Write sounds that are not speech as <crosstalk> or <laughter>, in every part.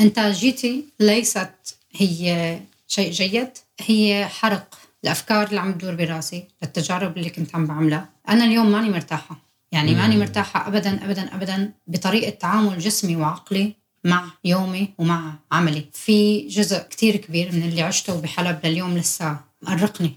انتاجيتي ليست هي شيء جيد هي حرق الأفكار اللي عم تدور براسي للتجارب اللي كنت عم بعملها. أنا اليوم ماني مرتاحة. يعني ماني مرتاحة ابدا ابدا ابدا بطريقة تعامل جسمي وعقلي مع يومي ومع عملي. في جزء كتير كبير من اللي عشته بحلب لليوم لسه مقرقني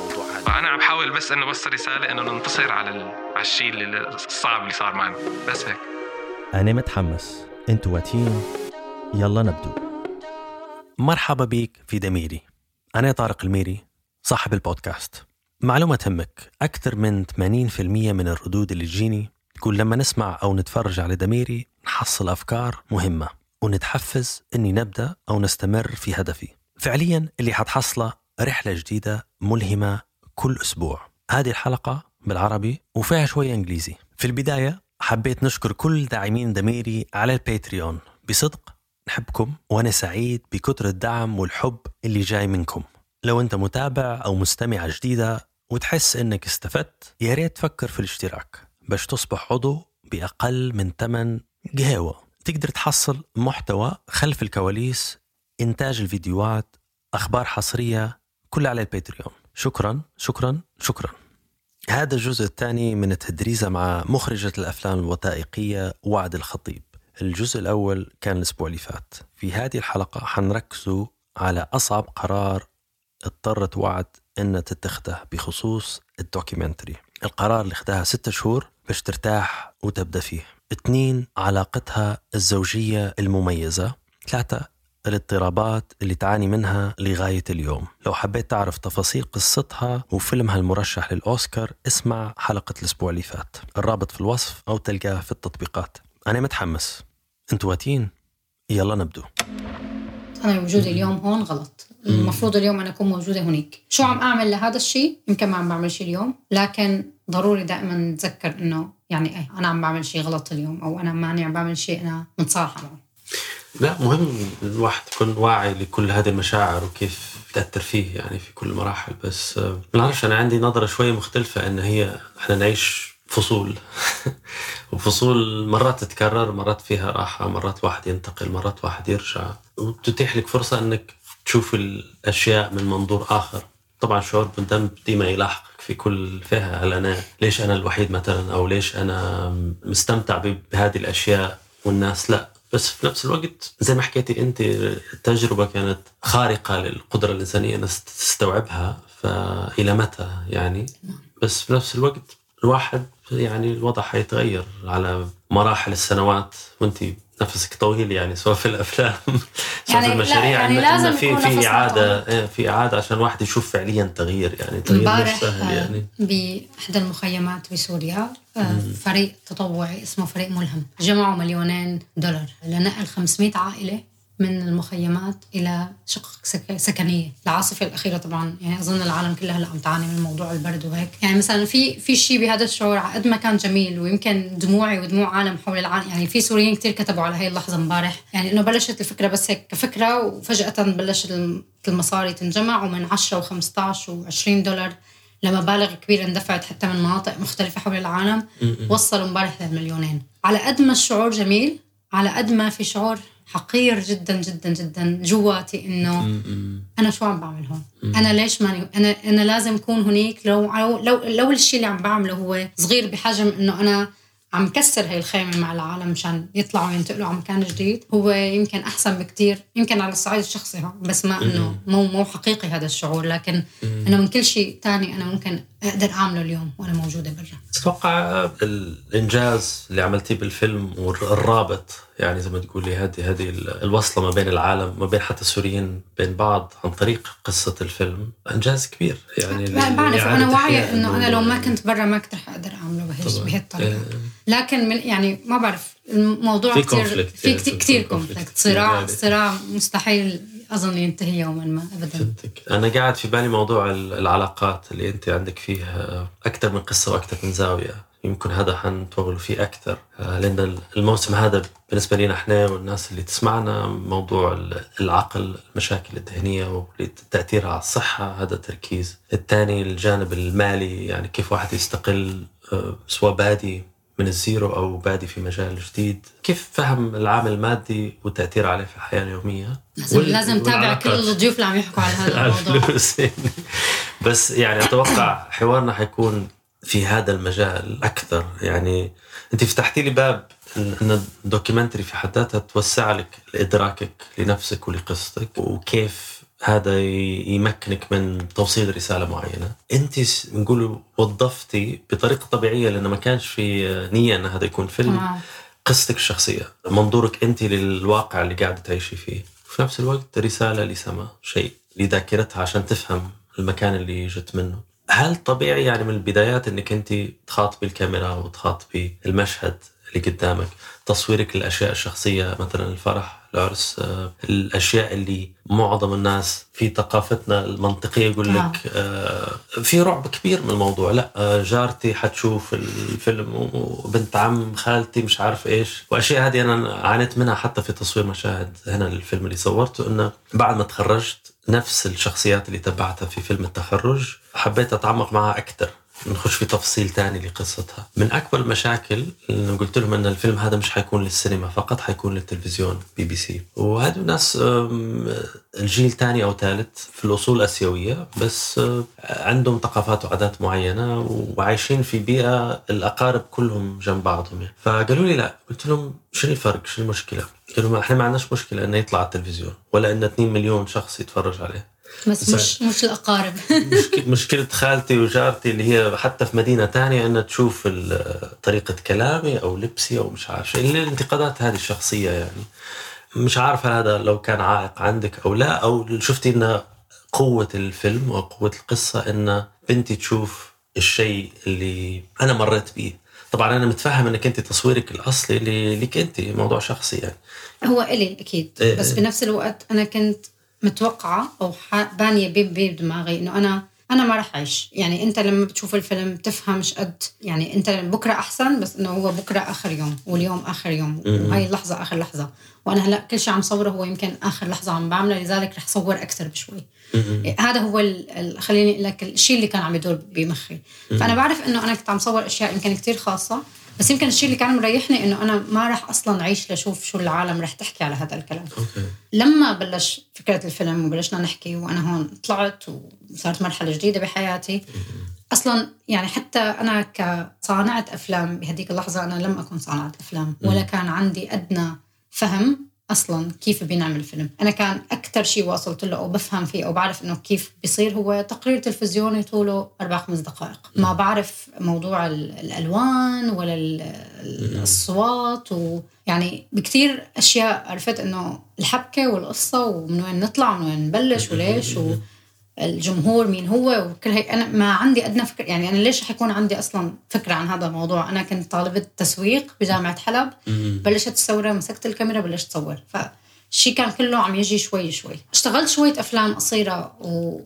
فأنا عم بحاول بس إنه بس رسالة إنه ننتصر على ال... على الشيء الصعب اللي صار معنا. بس هيك. أنا متحمس. أنتوا واتين. يلا نبدو. مرحبا بيك في دميري. أنا طارق الميري صاحب البودكاست. معلومة تهمك أكثر من 80% من الردود اللي تجيني تقول لما نسمع أو نتفرج على دميري نحصل أفكار مهمة ونتحفز إني نبدأ أو نستمر في هدفي. فعليا اللي حتحصله رحلة جديدة ملهمة كل أسبوع. هذه الحلقة بالعربي وفيها شوية إنجليزي. في البداية حبيت نشكر كل داعمين دميري على الباتريون. بصدق نحبكم وأنا سعيد بكتر الدعم والحب اللي جاي منكم. لو أنت متابع أو مستمع جديدة وتحس إنك استفدت يا ريت تفكر في الاشتراك. باش تصبح عضو بأقل من 8 قهوة تقدر تحصل محتوى خلف الكواليس إنتاج الفيديوهات أخبار حصرية كل على ال Patreon. شكرا شكرا شكرا. هذا الجزء الثاني من الدردشة مع مخرجة الأفلام الوثائقية وعد الخطيب. الجزء الأول كان الأسبوع اللي فات. في هذه الحلقة حنركزوا على أصعب قرار اضطرت وعد أن تتخذه بخصوص ال documentary. القرار اللي اخذها ستة شهور باش ترتاح وتبدأ فيه. اثنين علاقتها الزوجية المميزة. ثلاثة الاضطرابات اللي تعاني منها لغاية اليوم. لو حبيت تعرف تفاصيل قصتها وفيلمها المرشح للأوسكار اسمع حلقة الأسبوع اللي فات. الرابط في الوصف أو تلقاه في التطبيقات. أنا متحمس. أنتوا واتين؟ يلا نبدو. أنا وجودي اليوم هون غلط. المفروض اليوم أنا أكون موجودة هناك شو عم أعمل لهذا الشيء؟ يمكن ما عم بعمل شيء اليوم لكن ضروري دائما نتذكر إنه يعني إيه أنا عم بعمل شيء غلط اليوم أو أنا ماني عم بعمل شيء أنا متصالحه معه لا مهم الواحد يكون واعي لكل هذه المشاعر وكيف تأثر فيه يعني في كل المراحل بس آه، ما بعرفش أنا عندي نظرة شوية مختلفة إن هي إحنا نعيش فصول. <laughs> وفصول مرات تتكرر مرات فيها راحة مرات واحد ينتقل مرات واحد يرجع. وتتيح لك فرصة إنك تشوف الأشياء من منظور آخر. طبعا شعور بالذنب ديما يلاحقك في كل فئة. هل أنا ليش أنا الوحيد مثلا؟ أو ليش أنا مستمتع بهذه الأشياء والناس؟ لا. بس في نفس الوقت زي ما حكيتي انت التجربة كانت خارقة للقدرة الإنسانية إنها تستوعبها فإلى متى يعني؟ بس في نفس الوقت الواحد يعني الوضع حيتغير على مراحل السنوات وانت نفسك طويل يعني سواء في الأفلام <laughs> سواء يعني في المشاريع يعني لازم في في إعادة في إعادة عشان الواحد يشوف فعليا تغيير يعني تغيير مش سهل آه، يعني. بإحدى المخيمات بسوريا آه، فريق تطوعي اسمه فريق ملهم جمعوا مليونين دولار لنقل 500 عائلة من المخيمات إلى شقق سك- سكنية. العاصفة الأخيرة طبعا يعني أظن العالم كلها هلأ عم تعاني من موضوع البرد وهيك. يعني مثلا في في شيء بهذا الشعور قد ما كان جميل ويمكن دموعي ودموع عالم حول العالم. يعني في سوريين كتير كتبوا على هاي اللحظة امبارح. يعني إنه بلشت الفكرة بس هيك كفكرة وفجأة بلشت الم- المصاري تنجمع ومن 10 و15 و20 دولار لمبالغ كبيرة اندفعت حتى من مناطق مختلفة حول العالم. وصلوا امبارح للمليونين. على قد ما الشعور جميل على قد ما في شعور حقير جدا جدا جدا جواتي إنه أنا شو عم بعمل هون أنا ليش ماني أنا أنا لازم أكون هنيك لو لو لو, لو الشيء اللي عم بعمله هو صغير بحجم إنه أنا عم كسر هاي الخيمة مع العالم مشان يطلعوا ينتقلوا على مكان جديد. هو يمكن أحسن بكتير يمكن على الصعيد الشخصي ها، بس ما إنه مو مو حقيقي هذا الشعور. لكن إنه من كل شيء تاني أنا ممكن أقدر أعمله اليوم وأنا موجودة برا. أتوقع الإنجاز اللي عملتيه بالفيلم والرابط يعني زي ما تقولي هذه هذه الوصلة ما بين العالم ما بين حتى السوريين بين بعض عن طريق قصة الفيلم إنجاز كبير. يعني ب- بعرف واعية إحياء إنه أنا لو ما الموضوع. كنت برا ما كنت رح أقدر أعمله بهي لكن من يعني ما بعرف الموضوع في كتير في كتير, كتير كونفليكت صراع. صراع مستحيل أظن ينتهي يوما ما ابدا. فهمتك أنا قاعد في بالي موضوع ال- العلاقات اللي أنت عندك فيها أكثر من قصة وأكثر من زاوية. يمكن هذا حنطول فيه أكثر آه، لأن الموسم هذا بالنسبة لنا إحنا والناس اللي تسمعنا موضوع ال- العقل المشاكل الذهنية وتاثيرها على الصحة هذا تركيز الثاني الجانب المالي يعني كيف واحد يستقل آه، سواء بادي. من ال zero أو بادي في مجال جديد. كيف فهم العامل المادي وتاثيره عليه في الحياة اليومية؟ لازم وال- لازم تابع كل. الضيوف اللي عم يحكوا على هذا الموضوع. <laughs> بس يعني أتوقع حوارنا حيكون في هذا المجال أكثر. يعني أنت فتحتي لي باب ان الدوكيومنتري في حد ذاتها توسع لك ادراكك لنفسك ولقصتك وكيف هذا يمكنك من توصيل رسالة معينة. انت نقول وظفتي بطريقة طبيعية لأنه ما كانش في نية إن هذا يكون فيلم. تمام. قصتك الشخصية منظورك انت للواقع اللي قاعدة تعيشي فيه. وفي نفس الوقت رسالة لسما شيء لذاكرتها عشان تفهم المكان اللي جت منه. هل طبيعي يعني من البدايات إنك انت تخاطبي الكاميرا وتخاطبي المشهد اللي قدامك؟ تصويرك للأشياء الشخصية مثلا الفرح العرس آه، الأشياء اللي معظم الناس في ثقافتنا المنطقية يقول لك آه، في رعب كبير من الموضوع. لا آه، جارتي حتشوف الفيلم وبنت عم خالتي مش عارف إيش. وأشياء هذه أنا عانيت منها حتى في تصوير مشاهد هنا للفيلم اللي صورته إنه بعد ما تخرجت نفس الشخصيات اللي تبعتها في فيلم التخرج حبيت أتعمق معها أكثر نخش في تفصيل تاني لقصتها. من أكبر المشاكل اللي قلت لهم أن الفيلم هذا مش حيكون للسينما فقط حيكون للتلفزيون بي بي سي. وهذا ناس الجيل تاني أو ثالث في الأصول آسيوية بس عندهم ثقافات وعادات معينة وعايشين في بيئة الأقارب كلهم جنب بعضهم يعني. فقالوا لي لا قلت لهم شو الفرق؟ شو المشكلة؟ قالوا إحنا ما عندناش مشكلة إنه يطلع على التلفزيون ولا إن 2 مليون شخص يتفرج عليه. بس مش مش الأقارب. <laughs> مشك- مشكلة خالتي وجارتي اللي هي حتى في مدينة تانية أنها تشوف طريقة كلامي أو لبسي أو مش عارف اللي الانتقادات هذه الشخصية يعني. مش عارف هذا لو كان عائق عندك أو لا أو شفتي أن قوة الفيلم وقوة القصة أن بنتي تشوف الشيء اللي أنا مريت به طبعا أنا متفهم أنك أنت تصويرك الأصلي اللي لك أنت موضوع شخصي يعني. هو إلي أكيد إيه بس إيه. بنفس الوقت أنا كنت متوقعة أو ح- بانية ب- بدماغي إنه أنا أنا ما رح أعيش. يعني أنت لما بتشوف الفيلم تفهمش قد يعني أنت بكرة أحسن بس إنه هو بكرة آخر يوم واليوم آخر يوم. وهي اللحظة آخر لحظة. وأنا هلأ كل شيء عم صوره هو يمكن آخر لحظة عم بعمله لذلك رح صور أكثر بشوي. هذا هو ال- ال- خليني أقول لك الشيء اللي كان عم يدور بمخي. فأنا بعرف إنه أنا كنت عم صور أشياء يمكن كتير خاصة. بس يمكن الشيء اللي كان مريحني إنه أنا ما راح أصلا أعيش لأشوف شو العالم رح تحكي على هذا الكلام أوكي. لما بلش فكرة الفيلم وبلشنا نحكي وأنا هون طلعت وصارت مرحلة جديدة بحياتي أصلا يعني حتى أنا كصانعة أفلام بهديك اللحظة أنا لم أكن صانعة أفلام ولا كان عندي أدنى فهم أصلا كيف بينعمل فيلم. أنا كان أكثر شيء واصلت له أو بفهم فيه أو بعرف إنه كيف بيصير هو تقرير تلفزيوني طوله أربع خمس دقائق. ما بعرف موضوع ال- الألوان ولا ال- ال- الصوات ويعني بكثير أشياء عرفت إنه الحبكة والقصة ومن وين نطلع ومن وين نبلش وليش و الجمهور مين هو وكل هيك. أنا ما عندي أدنى فكرة. يعني أنا ليش حيكون عندي أصلا فكرة عن هذا الموضوع؟ أنا كنت طالبة تسويق بجامعة حلب. بلشت الثوره مسكت الكاميرا بلشت اصور فالشيء كان كله عم يجي شوي شوي. اشتغلت شوية أفلام قصيرة و...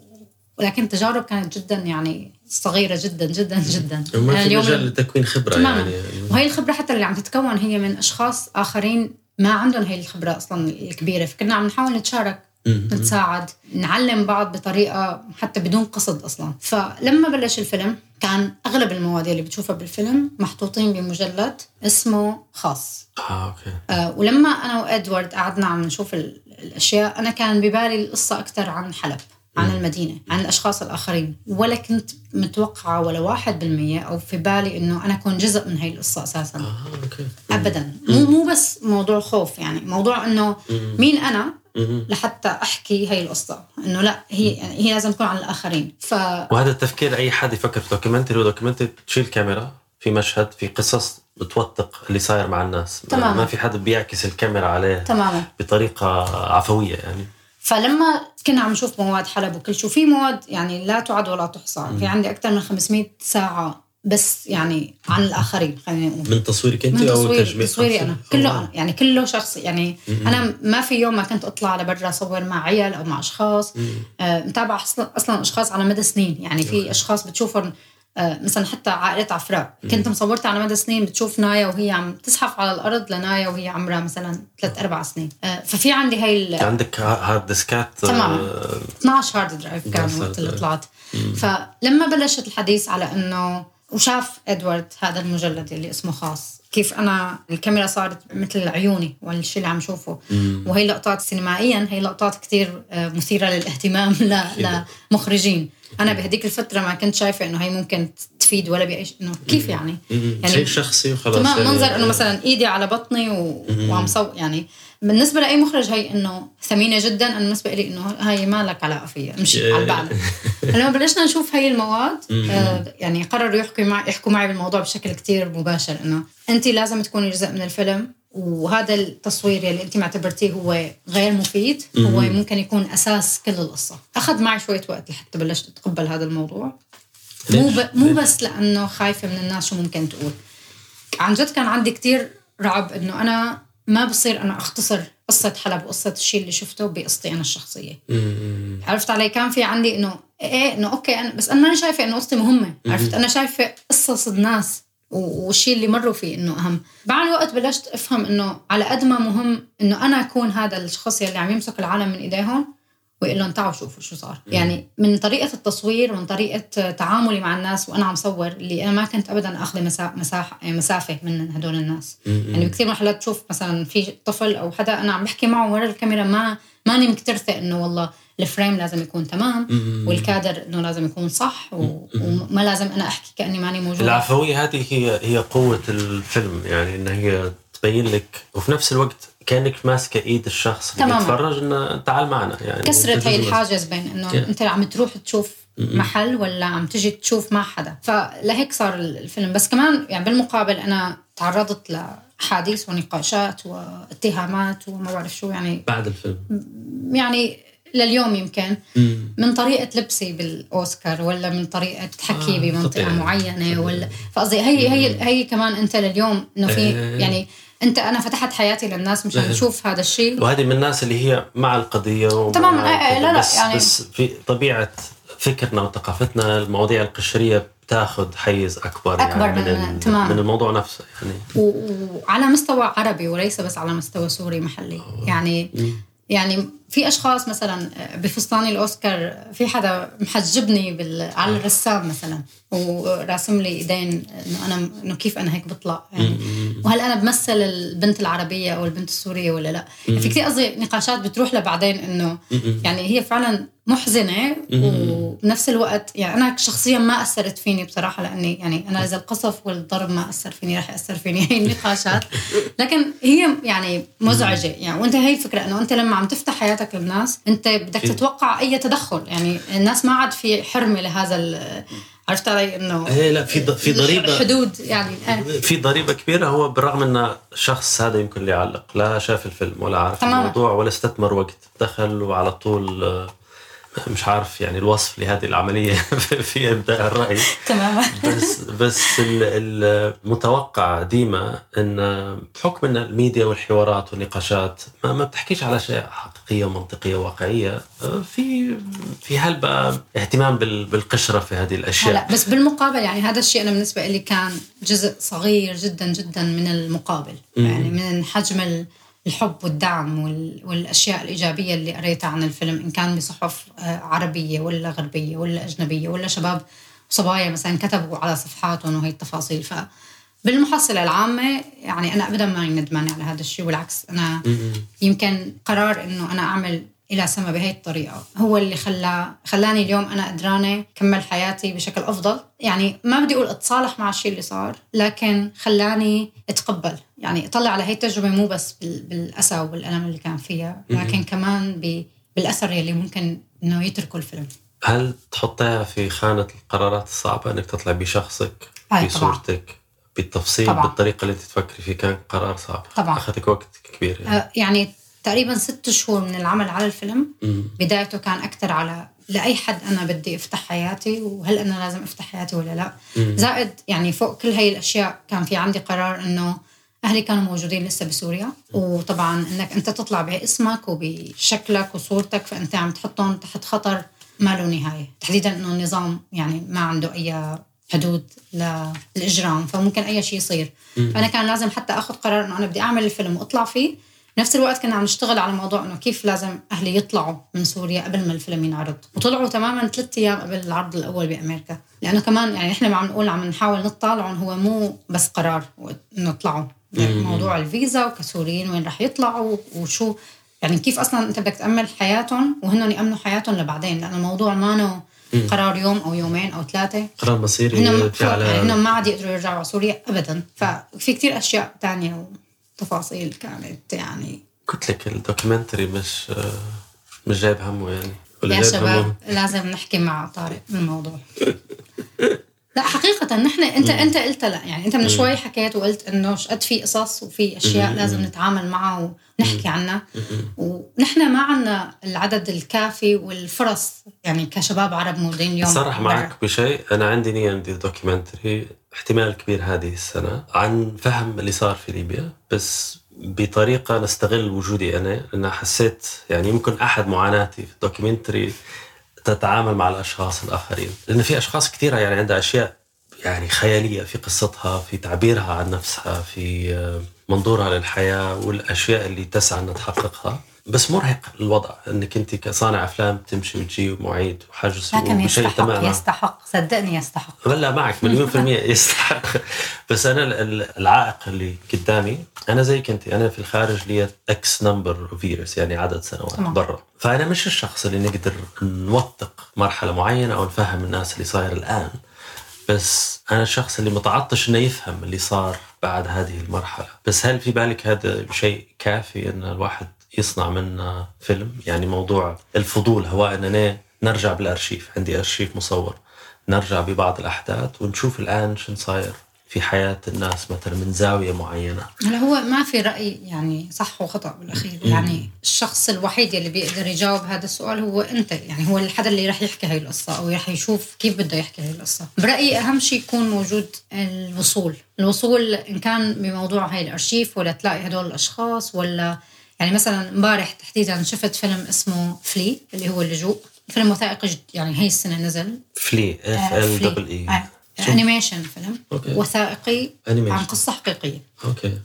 ولكن التجارب كانت جدا يعني صغيرة جدا جدا جدا. أنا في اليوم- مجال لتكوين خبرة تماما. يعني. وهي الخبرة حتى اللي عم تتكون هي من أشخاص آخرين ما عندهم هي الخبرة أصلا الكبيرة. فكنا عم نحاول نتشارك نتساعد نعلم بعض بطريقة حتى بدون قصد أصلا. فلما بلش الفيلم كان أغلب المواضيع اللي بتشوفها بالفيلم محطوطين بمجلد اسمه خاص. آه أوكي. آه ولما أنا وإدوارد قعدنا عم نشوف ال- الأشياء أنا كان ببالي القصة أكثر عن حلب عن المدينة عن الأشخاص الآخرين. ولا كنت متوقعة ولا واحد بالمية أو في بالي إنه أنا أكون جزء من هي القصة أساساً. آه okay. ابدا. مو مو بس موضوع خوف يعني موضوع إنه مين مهم. لحتى أحكي هي القصة. إنه لا هي يعني هي لازم تكون عن الآخرين. ف وهذا التفكير أي حد يفكر في documentary و documentary تشيل كاميرا في مشهد في قصص بتوثق اللي صاير مع الناس. ما- تماماً. ما في حد بيعكس الكاميرا عليه تماما. بطريقة عفوية يعني. فلما كنا عم نشوف مواد حلب وكل شيء في مواد يعني لا تعد ولا تحصى. في عندي أكثر من 500 ساعة بس يعني عن الآخرين خلينا نقول من تصويرك أنت من أو تصوير تجميع تصويري خاصة؟ أنا كله. أنا يعني كله شخصي يعني مم. أنا ما في يوم ما كنت أطلع لبرا أصور مع عيال أو مع أشخاص. آه، متابعة أصلا أشخاص على مدى سنين يعني في أشخاص بتشوفهم آه، مثلا حتى عائلة عفراء كنت مصورتها على مدى سنين بتشوف نايا وهي عم تزحف على الأرض لنايا وهي عمرها مثلا ثلاث أربع سنين آه، ففي عندي هاي ال- عندك hard disk ات تماما. آه، 12 hard drive كان يا وقت اللي. طلعت فلما بلشت الحديث على إنه وشاف إدوارد هذا المجلد اللي اسمه خاص. كيف أنا الكاميرا صارت مثل عيوني والشيء اللي عم شوفه. وهي لقطات سينمائيا هي لقطات كتير آه، مثيرة للاهتمام لمخرجين أنا بهديك الفترة ما كنت شايفة إنه هي ممكن تفيد ولا باي شيء إنه كيف يعني؟ مم. شيء شخصي وخلاص. تمام يعني- منظر إنه مثلا إيدي على بطني و... وعم صو يعني بالنسبة لأي مخرج هي إنه ثمينة جدا. أنا بالنسبة لي إنه هاي ما لك علاقة فيها مش إيه. على البعد لما بلشنا نشوف هاي المواد <laughs> آه يعني قرروا يحكوا معي يحكوا معي بالموضوع بشكل كتير مباشر إنه انت لازم تكوني جزء من الفيلم. وهذا التصوير اللي انت معتبرتيه هو غير مفيد. هو ممكن يكون أساس كل القصة. أخذ معي شوية وقت لحتى بلشت أتقبل هذا الموضوع. مو ب... مو بس لأنه خايفة من الناس شو ممكن تقول. عن جد كان عندي كتير رعب إنه أنا ما بصير أنا أختصر قصة حلب وقصة الشيء اللي شفته بقصتي أنا الشخصية. عرفت علي؟ كان في عندي إنه إيه إنه أوكي أنا بس أنا ماني شايفة إنه قصتي مهمة. عرفت؟ أنا شايفة قصص الناس والشيء اللي مروا فيه إنه أهم. مع الوقت بلشت أفهم إنه على قد ما مهم إنه أنا أكون هذا الشخص اللي عم يمسك العالم من إيديهم. ويقول لهم تعالوا شوفوا شو صار. يعني من طريقة التصوير ومن طريقة تعاملي مع الناس وأنا عم صور اللي أنا ما كنت ابدا أخذ مسا- مساحه مسافة من هدول الناس. يعني بكثير مرحلات بشوف مثلا في طفل أو حدا أنا عم بحكي معه ورا الكاميرا ما ماني مكترثة إنه والله الفريم لازم يكون تمام والكادر إنه لازم يكون صح و... وما لازم أنا أحكي كأني ماني موجودة. العفوية هذه هي هي قوة الفيلم. يعني إن هي تبين لك وفي نفس الوقت كأنك ماسكة إيد الشخص اللي تماما. بيتفرج إنه تعال معنا يعني كسرت هي الحاجز بين إنه Yeah. أنت عم تروح تشوف محل ولا عم تجي تشوف مع حدا. فلهيك صار الفيلم. بس كمان يعني بالمقابل أنا تعرضت لحديث ونقاشات واتهامات وما بعرف شو يعني بعد الفيلم. يعني لليوم يمكن. من طريقة لبسي بالأوسكار ولا من طريقة حكي آه، بمنطقة طبيعي. معينة ولا فقصدي هي هي هي كمان أنت لليوم إنه في إيه. يعني أنت أنا فتحت حياتي للناس مشان إيه. تشوف هذا الشيء. وهذه من الناس اللي هي مع القضية ومع تماماً، إيه، إيه، لا، لا، بس يعني- بس في طبيعة فكرنا وثقافتنا المواضيع القشرية بتاخذ حيز أكبر أكبر يعني من- من, تمام. من الموضوع نفسه يعني. وعلى مستوى عربي وليس بس على مستوى سوري محلي. يعني يعني في أشخاص مثلا بفستان الأوسكار في حدا محجبني بال... على الرسام مثلا وراسم لي إيدين إنه أنا إنه كيف أنا هيك بطلع يعني. وهل أنا بمثل البنت العربية أو البنت السورية ولا لا؟ يعني في كثير قصدي نقاشات بتروح لبعدين إنه يعني هي فعلا محزنة وبنفس الوقت يعني أنا شخصيا ما أثرت فيني بصراحة لأني يعني أنا إذا القصف والضرب ما أثر فيني رح يأثر فيني <laughs> هي النقاشات. لكن هي يعني مزعجة يعني. وأنت هي الفكرة إنه أنت لما عم تفتح حياتك للناس انت بدك تتوقع أي تدخل؟ يعني الناس ما عاد في حرمة لهذا ال- عرفت علي إنه إيه لا في ض- في ضريبة. حدود يعني. في ضريبة كبيرة هو بالرغم إن الشخص هذا يمكن اللي يعلق لا شاف الفيلم ولا عارف. الموضوع ولا استثمر وقت دخل وعلى طول آه، مش عارف يعني الوصف لهذه العملية <laughs> في إبداء الرأي. تماما. بس بس ال- المتوقع ديما إن بحكم إن الميديا والحوارات والنقاشات ما, ما بتحكيش على أشياء حقيقيه ومنطقية وواقعية. في في هلبة اهتمام بال- بالقشرة في هذه الأشياء؟ هلا بس بالمقابل يعني هذا الشيء أنا بالنسبة لي كان جزء صغير جدا جدا من المقابل. يعني من حجم الحب والدعم وال- والأشياء الإيجابية اللي قريتها عن الفيلم إن كان بصحف آه، عربية ولا غربية ولا أجنبية ولا شباب وصبايا مثلا كتبوا على صفحاتهم وهي التفاصيل. ف بالمحصلة العامة يعني أنا ابدا ماني ندمانه على هذا الشيء بالعكس أنا يمكن قرار إنه أنا أعمل إلى سما بهي الطريقة. هو اللي خلى خلاني اليوم أنا قدرانه كمل حياتي بشكل أفضل. يعني ما بدي أقول أتصالح مع الشيء اللي صار لكن خلاني أتقبل. يعني أطلع على هي التجربة مو بس بال- بالأسى والألم اللي كان فيها لكن كمان ب- بالأثر اللي ممكن إنه يتركه الفيلم. هل تحطيها في خانة القرارات الصعبة إنك تطلع بشخصك طبعاً. بصورتك بالتفصيل طبعاً. بالطريقة اللي تفكري فيه كان قرار صعب؟ طبعاً. اخذك وقت كبير يعني. آه، يعني تقريبا ست شهور من العمل على الفيلم. بدايته كان أكثر على لأي حد أنا بدي أفتح حياتي وهل أنا لازم أفتح حياتي ولا لا. زائد يعني فوق كل هاي الأشياء كان في عندي قرار إنه أهلي كانوا موجودين لسه بسوريا. وطبعا إنك أنت تطلع باسمك وبشكلك وصورتك فأنت عم تحطهم تحت خطر ما له نهاية. تحديدا إنه النظام يعني ما عنده أي حدود للإجرام فممكن أي شيء يصير. مم. فأنا كان لازم حتى آخذ قرار إنه أنا بدي أعمل الفيلم وأطلع فيه. بنفس الوقت كنا عم نشتغل على موضوع إنه كيف لازم أهلي يطلعوا من سوريا قبل ما الفيلم ينعرض. وطلعوا تماما ثلاث أيام قبل العرض الأول بأمريكا. لأنه كمان يعني إحنا عم نقول عم نحاول نطلعهم هو مو بس قرار إنه طلعوا مم. موضوع الفيزا وكسوريين وين رح يطلعوا وشو. يعني كيف أصلا أنت بدك تامن حياتهم وهن يأمنوا حياتهم لبعدين؟ لأنه الموضوع ما. قرار يوم أو يومين أو ثلاثة. قرار مصيري هن ما عاد يقدروا يرجعوا على سوريا ابدا. ففي كتير أشياء تانية وتفاصيل كانت يعني. قلت لك الدوكيومنتري مش مش جايب همه يعني. يا شباب لازم نحكي مع طارق بالموضوع. <laughs> لا حقيقة نحن أنت مم. أنت قلت لا يعني أنت من. شوي حكيت وقلت إنه شقد في قصص وفي أشياء مم. لازم نتعامل معها ونحكي عنها ونحن ما عندنا العدد الكافي والفرص يعني كشباب عرب موجودين اليوم صح. معك بشيء أنا عندي نية ندير documentary احتمال كبير هذه السنة عن فهم اللي صار في ليبيا بس بطريقة نستغل وجودي أنا لأن حسيت يعني يمكن أحد معاناتي في ال documentary تتعامل مع الأشخاص الآخرين. لأن في أشخاص كثيره يعني عندها أشياء يعني خيالية في قصتها في تعبيرها عن نفسها في منظورها للحياة والأشياء اللي تسعى انها تحققها. بس مرهق الوضع إنك أنت كصانع أفلام تمشي وتجي معيد وحجز لكن يستحق تماما. يستحق. صدقني يستحق. لا معك مليون في المية يستحق. بس ال- العائق اللي قدامي أنا زيك أنت أنا في الخارج لي X number of يعني عدد سنوات. برا. فأنا مش الشخص اللي نقدر نوثق مرحلة معينة أو نفهم الناس اللي صاير الآن. بس أنا الشخص اللي متعطش إنه يفهم اللي صار بعد هذه المرحلة. بس هل في بالك هذا شيء كافي إن الواحد يصنع منه فيلم. يعني موضوع الفضول هو أننا نرجع بالأرشيف. عندي أرشيف مصور. نرجع ببعض الأحداث ونشوف الآن شو صاير في حياة الناس مثلا من زاوية معينة. هلا هو ما في رأي يعني صح وخطأ بالأخير. يعني الشخص الوحيد اللي بيقدر يجاوب هذا السؤال هو أنت. يعني هو الحدا اللي رح يحكي هاي القصة أو رح يشوف كيف بده يحكي هاي القصة. برأيي أهم شيء يكون موجود الوصول. الوصول إن كان بموضوع هاي الأرشيف ولا تلاقي هدول الأشخاص ولا يعني مثلا امبارح تحديدا شفت فيلم اسمه Flee اللي هو اللجوء. فيلم وثائقي يعني هي السنة نزل. Flee F آه، L Flee. double E. آه، animation film. okay. وثائقي animation. عن قصة حقيقية. okay.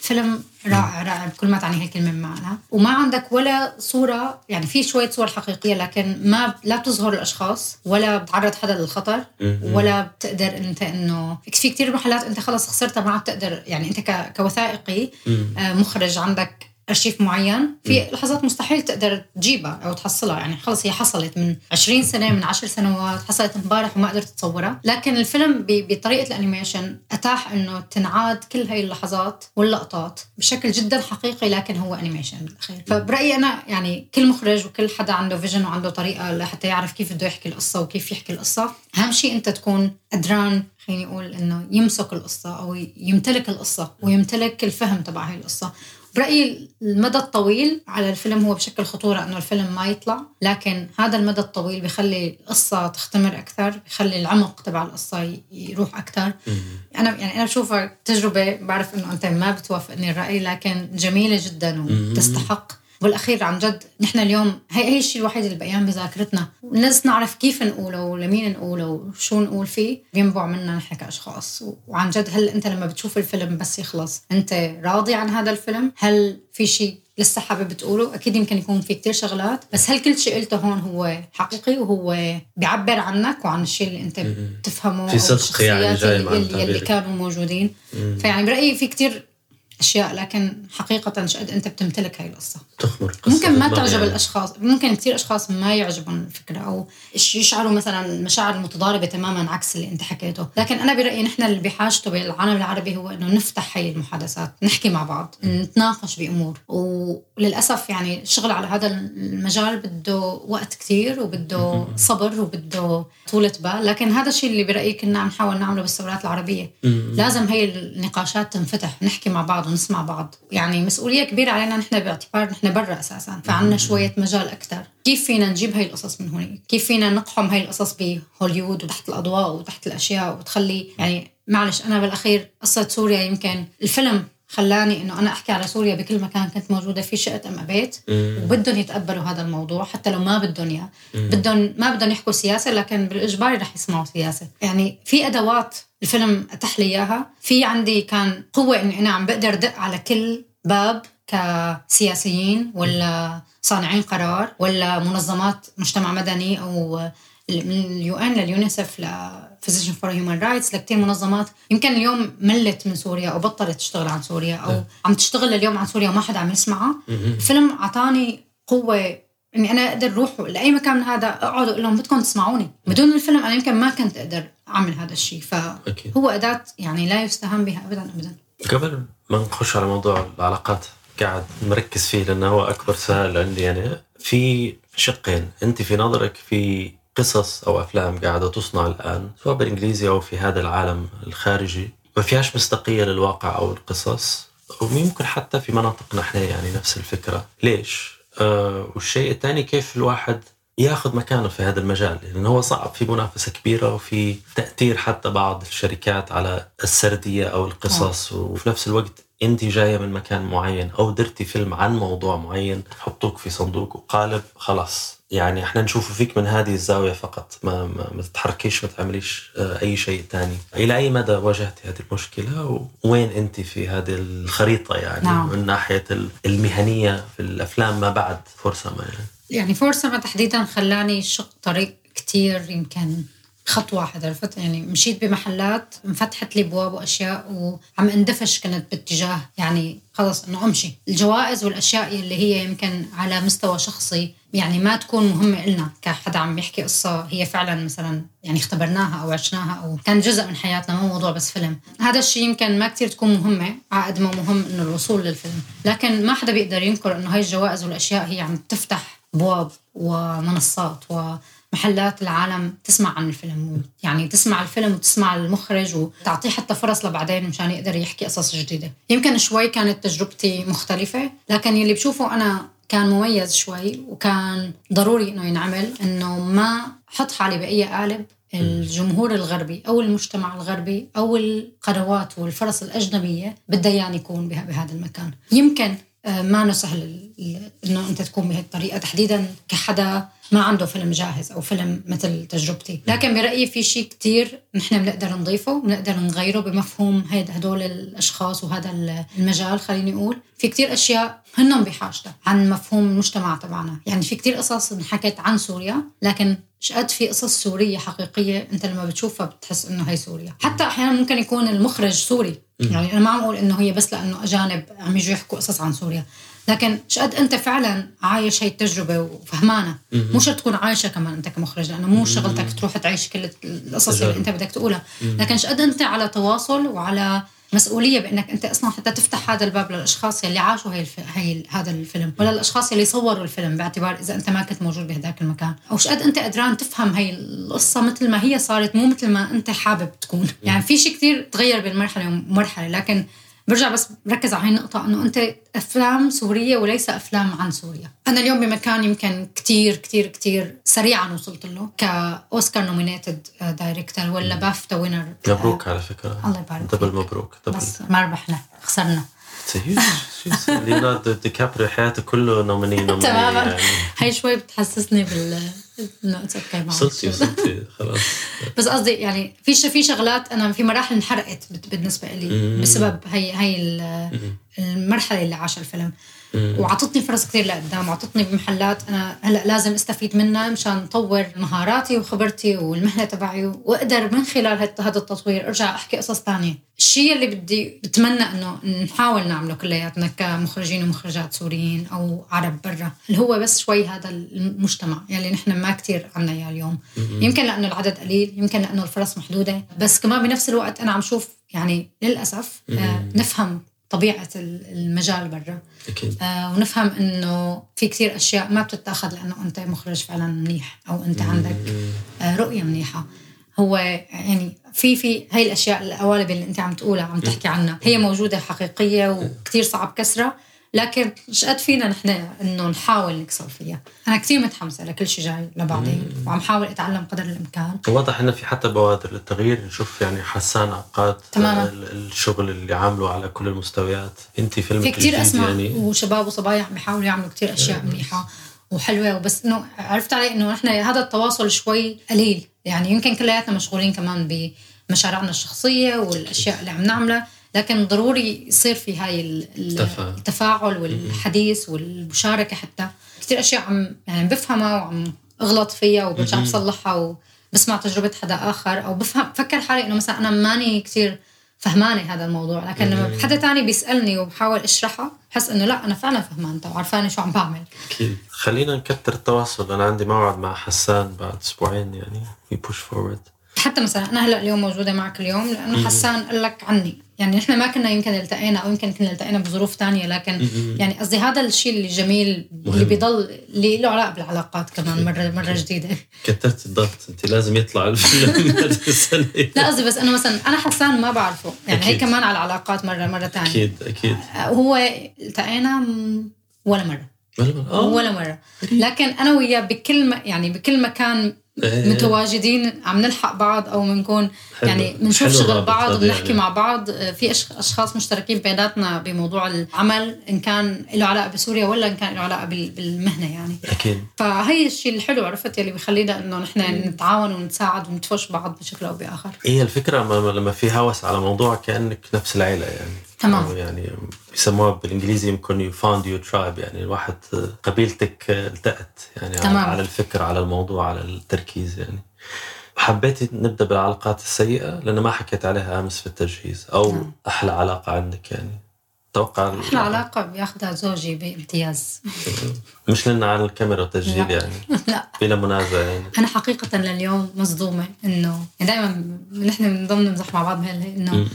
فيلم رائع رائع بكل ما تعني هالكلمة بمعنى. وما عندك ولا صورة يعني في شوية صور حقيقية لكن ما لا بتظهر الأشخاص ولا بتعرض حدا للخطر. ولا بتقدر أنت إنه في كثير محلات أنت خلص خسرتها ما عاد تقدر يعني أنت ك- كوثائقي آه، مخرج عندك أرشيف معين في لحظات مستحيل تقدر تجيبها أو تحصلها. يعني خلص هي حصلت من 20 سنة من 10 سنوات حصلت امبارح وما قدرت تصورها. لكن الفيلم بطريقة ال animation أتاح إنه تنعاد كل هاي اللحظات واللقطات بشكل جدا حقيقي لكن هو animation بالأخير. فبرأيي أنا يعني كل مخرج وكل حدا عنده vision وعنده طريقة لحتى يعرف كيف بده يحكي القصة وكيف يحكي القصة. أهم شيء أنت تكون قدران خليني أقول إنه يمسك القصة أو يمتلك القصة ويمتلك الفهم تبع هاي القصة. برأيي المدى الطويل على الفيلم هو بشكل خطورة أنه الفيلم ما يطلع لكن هذا المدى الطويل بيخلي القصة تختمر أكثر بيخلي العمق تبع القصة يروح أكثر. أنا يعني أنا بشوفها تجربة بعرف أنه أنت ما بتوافقني الرأي لكن جميلة جدا وتستحق. بالاخير عن جد نحن اليوم هي هي الشيء الوحيد اللي بقيان بذاكرتنا. الناس نعرف كيف نقوله ولمين نقوله وشو نقول فيه. بينبع منا نحن كأشخاص. وعن جد هل أنت لما بتشوف الفيلم بس يخلص أنت راضي عن هذا الفيلم؟ هل في شيء لسه حابب تقوله؟ أكيد يمكن يكون في كتير شغلات بس هل كل شيء قلته هون هو حقيقي وهو بيعبر عنك وعن الشيء اللي أنت بتفهمه في صدق يعني جاي اللي, اللي. كانوا موجودين. فيعني برأيي في كتير أشياء لكن حقيقة شقد أنت بتمتلك هاي القصة. تخمر قصة ممكن ما تعجب يعني. الأشخاص ممكن كثير أشخاص ما يعجبهم الفكرة أو يش- يشعروا مثلا مشاعر متضاربة تماما عكس اللي أنت حكيته. لكن أنا برأيي نحن اللي بحاجته بالعالم العربي هو إنه نفتح هاي المحادثات نحكي مع بعض نتناقش بأمور. وللأسف يعني الشغل على هذا المجال بده وقت كثير وبده صبر وبده طولة بال. لكن هذا الشيء اللي برأيي كنا عم نحاول نعمله بالثورات العربية. لازم هي النقاشات تنفتح نحكي مع بعض ونسمع بعض. يعني مسؤولية كبيرة علينا نحن باعتبار نحن برا أساسا فعنا شوية مجال أكثر. كيف فينا نجيب هاي القصص من هون كيف فينا نقحم هاي القصص بهوليوود وتحت الأضواء وتحت الأشياء وتخلي يعني معلش أنا بالأخير قصة سوريا يمكن الفيلم خلاني إنه أنا أحكي على سوريا بكل مكان كنت موجودة فيه شئت أم أبيت وبدهم يتقبلوا هذا الموضوع حتى لو ما بدهم إياه. بدهم ما بدهم يحكوا سياسة لكن بالإجباري رح يسمعوا سياسة. يعني في أدوات الفيلم اتاح لي إياها. في عندي كان قوة إني أنا عم بقدر دق على كل باب كسياسيين ولا صانعين قرار ولا منظمات مجتمع مدني أو من ال UN لليونيسف ل Physicians for Human Rights لكثير منظمات. يمكن اليوم ملت من سوريا أو بطلت تشتغل عن سوريا أو عم تشتغل اليوم عن سوريا وما حدا عم يسمعها. الفيلم أعطاني قوة. اني أنا أقدر أروح لأي مكان من هذا أقعد أقول لهم بدكم تسمعوني. بدون الفيلم أنا يمكن ما كنت أقدر أعمل هذا الشيء. فهو أداة يعني لا يستهان بها ابدا ابدا. قبل ما نخش على موضوع العلاقات قاعد مركز فيه لأنه هو أكبر سؤال عندي. يعني في شقين. أنت في نظرك في قصص أو أفلام قاعدة تصنع الآن سواء بالإنجليزي أو في هذا العالم الخارجي. ما فيهاش مصداقية للواقع أو القصص ويمكن حتى في مناطقنا إحنا يعني نفس الفكرة. ليش؟ آه والشيء الثاني كيف الواحد ياخذ مكانه في هذا المجال؟ لأنه هو صعب في منافسة كبيرة وفي تأثير حتى بعض الشركات على السردية أو القصص. وفي نفس الوقت أنت جاية من مكان معين أو درتي فيلم عن موضوع معين حطوك في صندوق وقالب خلاص. يعني إحنا نشوف فيك من هذه الزاوية فقط. ما ما, ما تتحركيش ما تعمليش آه، أي شيء ثاني إلى أي مدى واجهتي هذه المشكلة؟ وين أنت في هذه الخريطة يعني؟ نعم. من ناحية المهنية في الأفلام ما بعد فرصة ما يعني؟ يعني فرصة ما تحديدا خلاني شق طريق كتير يمكن خط واحد عرفت يعني مشيت بمحلات انفتحت لي أبواب وأشياء وعم اندفش كنت باتجاه يعني خلص إنه أمشي. الجوائز والأشياء اللي هي يمكن على مستوى شخصي يعني ما تكون مهمة إلنا كحدا عم يحكي قصة هي فعلا مثلا يعني اختبرناها أو عشناها أو كان جزء من حياتنا مو موضوع بس فيلم. هذا الشيء يمكن ما كتير تكون مهمة عقد ما مهم إنه الوصول للفيلم. لكن ما حدا بيقدر ينكر إنه هاي الجوائز والأشياء هي عم تفتح أبواب ومنصات ومحلات العالم تسمع عن الفيلم يعني تسمع الفيلم وتسمع المخرج وتعطيه حتى فرص لبعدين مشان يقدر يحكي قصص جديدة. يمكن شوي كانت تجربتي مختلفة لكن يلي بشوفه أنا كان مميز شوي وكان ضروري إنه ينعمل إنه ما حط حالي بأي قالب الجمهور الغربي أو المجتمع الغربي أو القنوات والفرص الأجنبية بدها يعني يكون بهذا المكان. يمكن آه، ما سهل إنه أنت تكون بهي الطريقة تحديدا كحدا ما عنده فيلم جاهز أو فيلم مثل تجربتي. لكن برأيي في شيء كتير نحن بنقدر نضيفه بنقدر نغيره بمفهوم هدول الأشخاص وهذا المجال خليني أقول. في كتير أشياء هنن بحاجتها عن مفهوم المجتمع تبعنا. يعني في كتير قصص انحكت عن سوريا لكن شقد في قصص سورية حقيقية أنت لما بتشوفها بتحس إنه هي سوريا. حتى أحيانا ممكن يكون المخرج سوري. يعني أنا ما عم أقول إنه هي بس لأنه أجانب عم يجوا يحكوا قصص عن سوريا. لكن شقد أنت فعلا عايش هي التجربة وفهمانة. مو شرط تكون عايشة كمان أنت كمخرج لأنه مو شغلتك تروح تعيش كل القصص اللي أنت بدك تقولها. لكن شقد أنت على تواصل وعلى مسؤولية بأنك أنت أصلا حتى تفتح هذا الباب للأشخاص اللي عاشوا هي, الف... هي هذا الفيلم ولا الأشخاص اللي صوروا الفيلم باعتبار إذا أنت ما كنت موجود بهذاك المكان. أو شقد أنت قدران تفهم هي القصة مثل ما هي صارت مو مثل ما أنت حابب تكون. يعني في شيء كثير تغير بين مرحله ومرحلة لكن برجع بس بركز على هاي النقطة إنه أنت أفلام سورية وليس أفلام عن سوريا. أنا اليوم بمكان يمكن كتير كتير كتير سريعا وصلت له ك Oscar nominated director ولا BAFTA winner مبروك على فكرة. الله يبارك double مبروك double بس ما ربحنا خسرنا. ليوناردو دي كابريو حياته كله nominee nominee <laughs> تماما. يعني. هي شوي بتحسسني بال إنه أوكي وصلتي وصلتي خلاص. بس قصدي يعني في في شغلات أنا في مراحل انحرقت بالنسبة لي بسبب هي هي ال- المرحلة اللي عاشها الفيلم. وعطتني فرص كثير لقدام وعطتني بمحلات أنا هلأ لازم أستفيد منها مشان أطور مهاراتي وخبرتي والمهنة تبعي وأقدر من خلال هذا التطوير أرجع أحكي قصص تانية. الشيء اللي بدي بتمنى إنه نحاول نعمله كلياتنا كمخرجين ومخرجات سوريين أو عرب برا اللي هو بس شوي هذا المجتمع يلي نحن ما كتير عنا إياه اليوم. يمكن لأنه العدد قليل يمكن لأنه الفرص محدودة بس كمان بنفس الوقت أنا عم شوف يعني للأسف آه نفهم طبيعة ال- المجال برا. أكيد. آه ونفهم إنه في كتير أشياء ما بتتاخذ لأنه أنت مخرج فعلا منيح أو أنت عندك آه رؤية منيحة. هو يعني في في هاي الأشياء القوالب اللي أنت عم تقولها عم تحكي عنها هي موجودة حقيقية وكتير صعب كسرها. لكن مش قد فينا نحن إنه نحاول نكسر فيها. أنا كثير متحمسة لكل شيء جاي لبعدين وعم حاول أتعلم قدر الإمكان. واضح إنه في حتى بوادر للتغيير. نشوف يعني حسان عقاد تماماً. ال- الشغل اللي عامله على كل المستويات. أنت فيلمك في الجديد أسماء يعني. وشباب وصبايا عم بيحاولوا يعملوا كتير أشياء منيحة وحلوة. وبس إنه عرفت علي إنه نحن هذا التواصل شوي قليل. يعني يمكن كلياتنا مشغولين كمان بمشاريعنا الشخصية والأشياء اللي عم نعملها. لكن ضروري يصير في هاي ال- ال- تفاعل. التفاعل والحديث والمشاركة حتى. كتير أشياء عم يعني بفهمها وعم أغلط فيها وبرجع بصلحها وبسمع تجربة حدا آخر أو بفهم بفكر حالي إنه مثلا أنا ماني كتير فهمانة هذا الموضوع لكن لما حدا تاني بيسألني وبحاول أشرحها بحس إنه لا أنا فعلا فهمانته وعرفانه شو عم بعمل. أكيد. خلينا نكتر التواصل. أنا عندي موعد مع حسان بعد أسبوعين يعني. في push forward حتى مثلا أنا هلأ اليوم موجودة معك اليوم لأنه حسان قال لك عني. يعني نحن ما كنا يمكن التقينا أو يمكن كنا التقينا بظروف تانية لكن يعني قصدي هذا الشيء اللي جميل اللي بيضل اللي له علاقة بالعلاقات كمان مره مرة جديدة. كترت الضغط أنت لازم يطلع الفيلم <laughs> لا قصدي بس انه مثلا أنا حسان ما بعرفه يعني هي أكيد. كمان على العلاقات مره مرة ثانية أكيد أكيد. هو التقينا ولا مرة. ولا آه. ولا مرة. لكن أنا وياه بكل يعني بكل مكان. متواجدين عم نلحق بعض أو بنكون. يعني بنشوف شغل بعض بنحكي يعني. مع بعض. في أش- أشخاص مشتركين بيناتنا بموضوع العمل إن كان له علاقة بسوريا ولا إن كان له علاقة بال- بالمهنة يعني. أكيد. فهي الشيء الحلو عرفت يلي بيخلينا إنه نحن نتعاون ونتساعد ونتفش بعض بشكل أو بآخر. هي الفكرة ما- لما في هوس على موضوع كأنك نفس العيلة يعني. تمام. يعني بيسموها بالإنجليزي يمكن you found your tribe يعني الواحد قبيلتك التقت يعني على, تمام. على الفكر على الموضوع على التركيز يعني حبيتي نبدأ بالعلاقات السيئة لأن ما حكيت عليها أمس في التجهيز أو نعم. أحلى علاقة عندك يعني توقع أحلى علاقة بياخذها زوجي بامتياز مش لنا على الكاميرا وتسجيل. يعني لا بلا منازع يعني أنا حقيقة لليوم مصدومة إنه يعني دائما نحن بنضل نمزح مع بعض بهال إنه.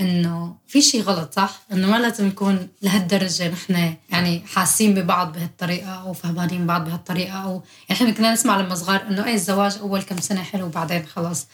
إنه في شيء غلط صح؟ إنه ما لازم يكون لهالدرجة نحن يعني حاسين ببعض بهالطريقة أو فهمانين بعض بهالطريقة أو يعني إحنا كنا نسمع لما صغار إنه إيه الزواج أول كم سنة حلو وبعدين خلاص.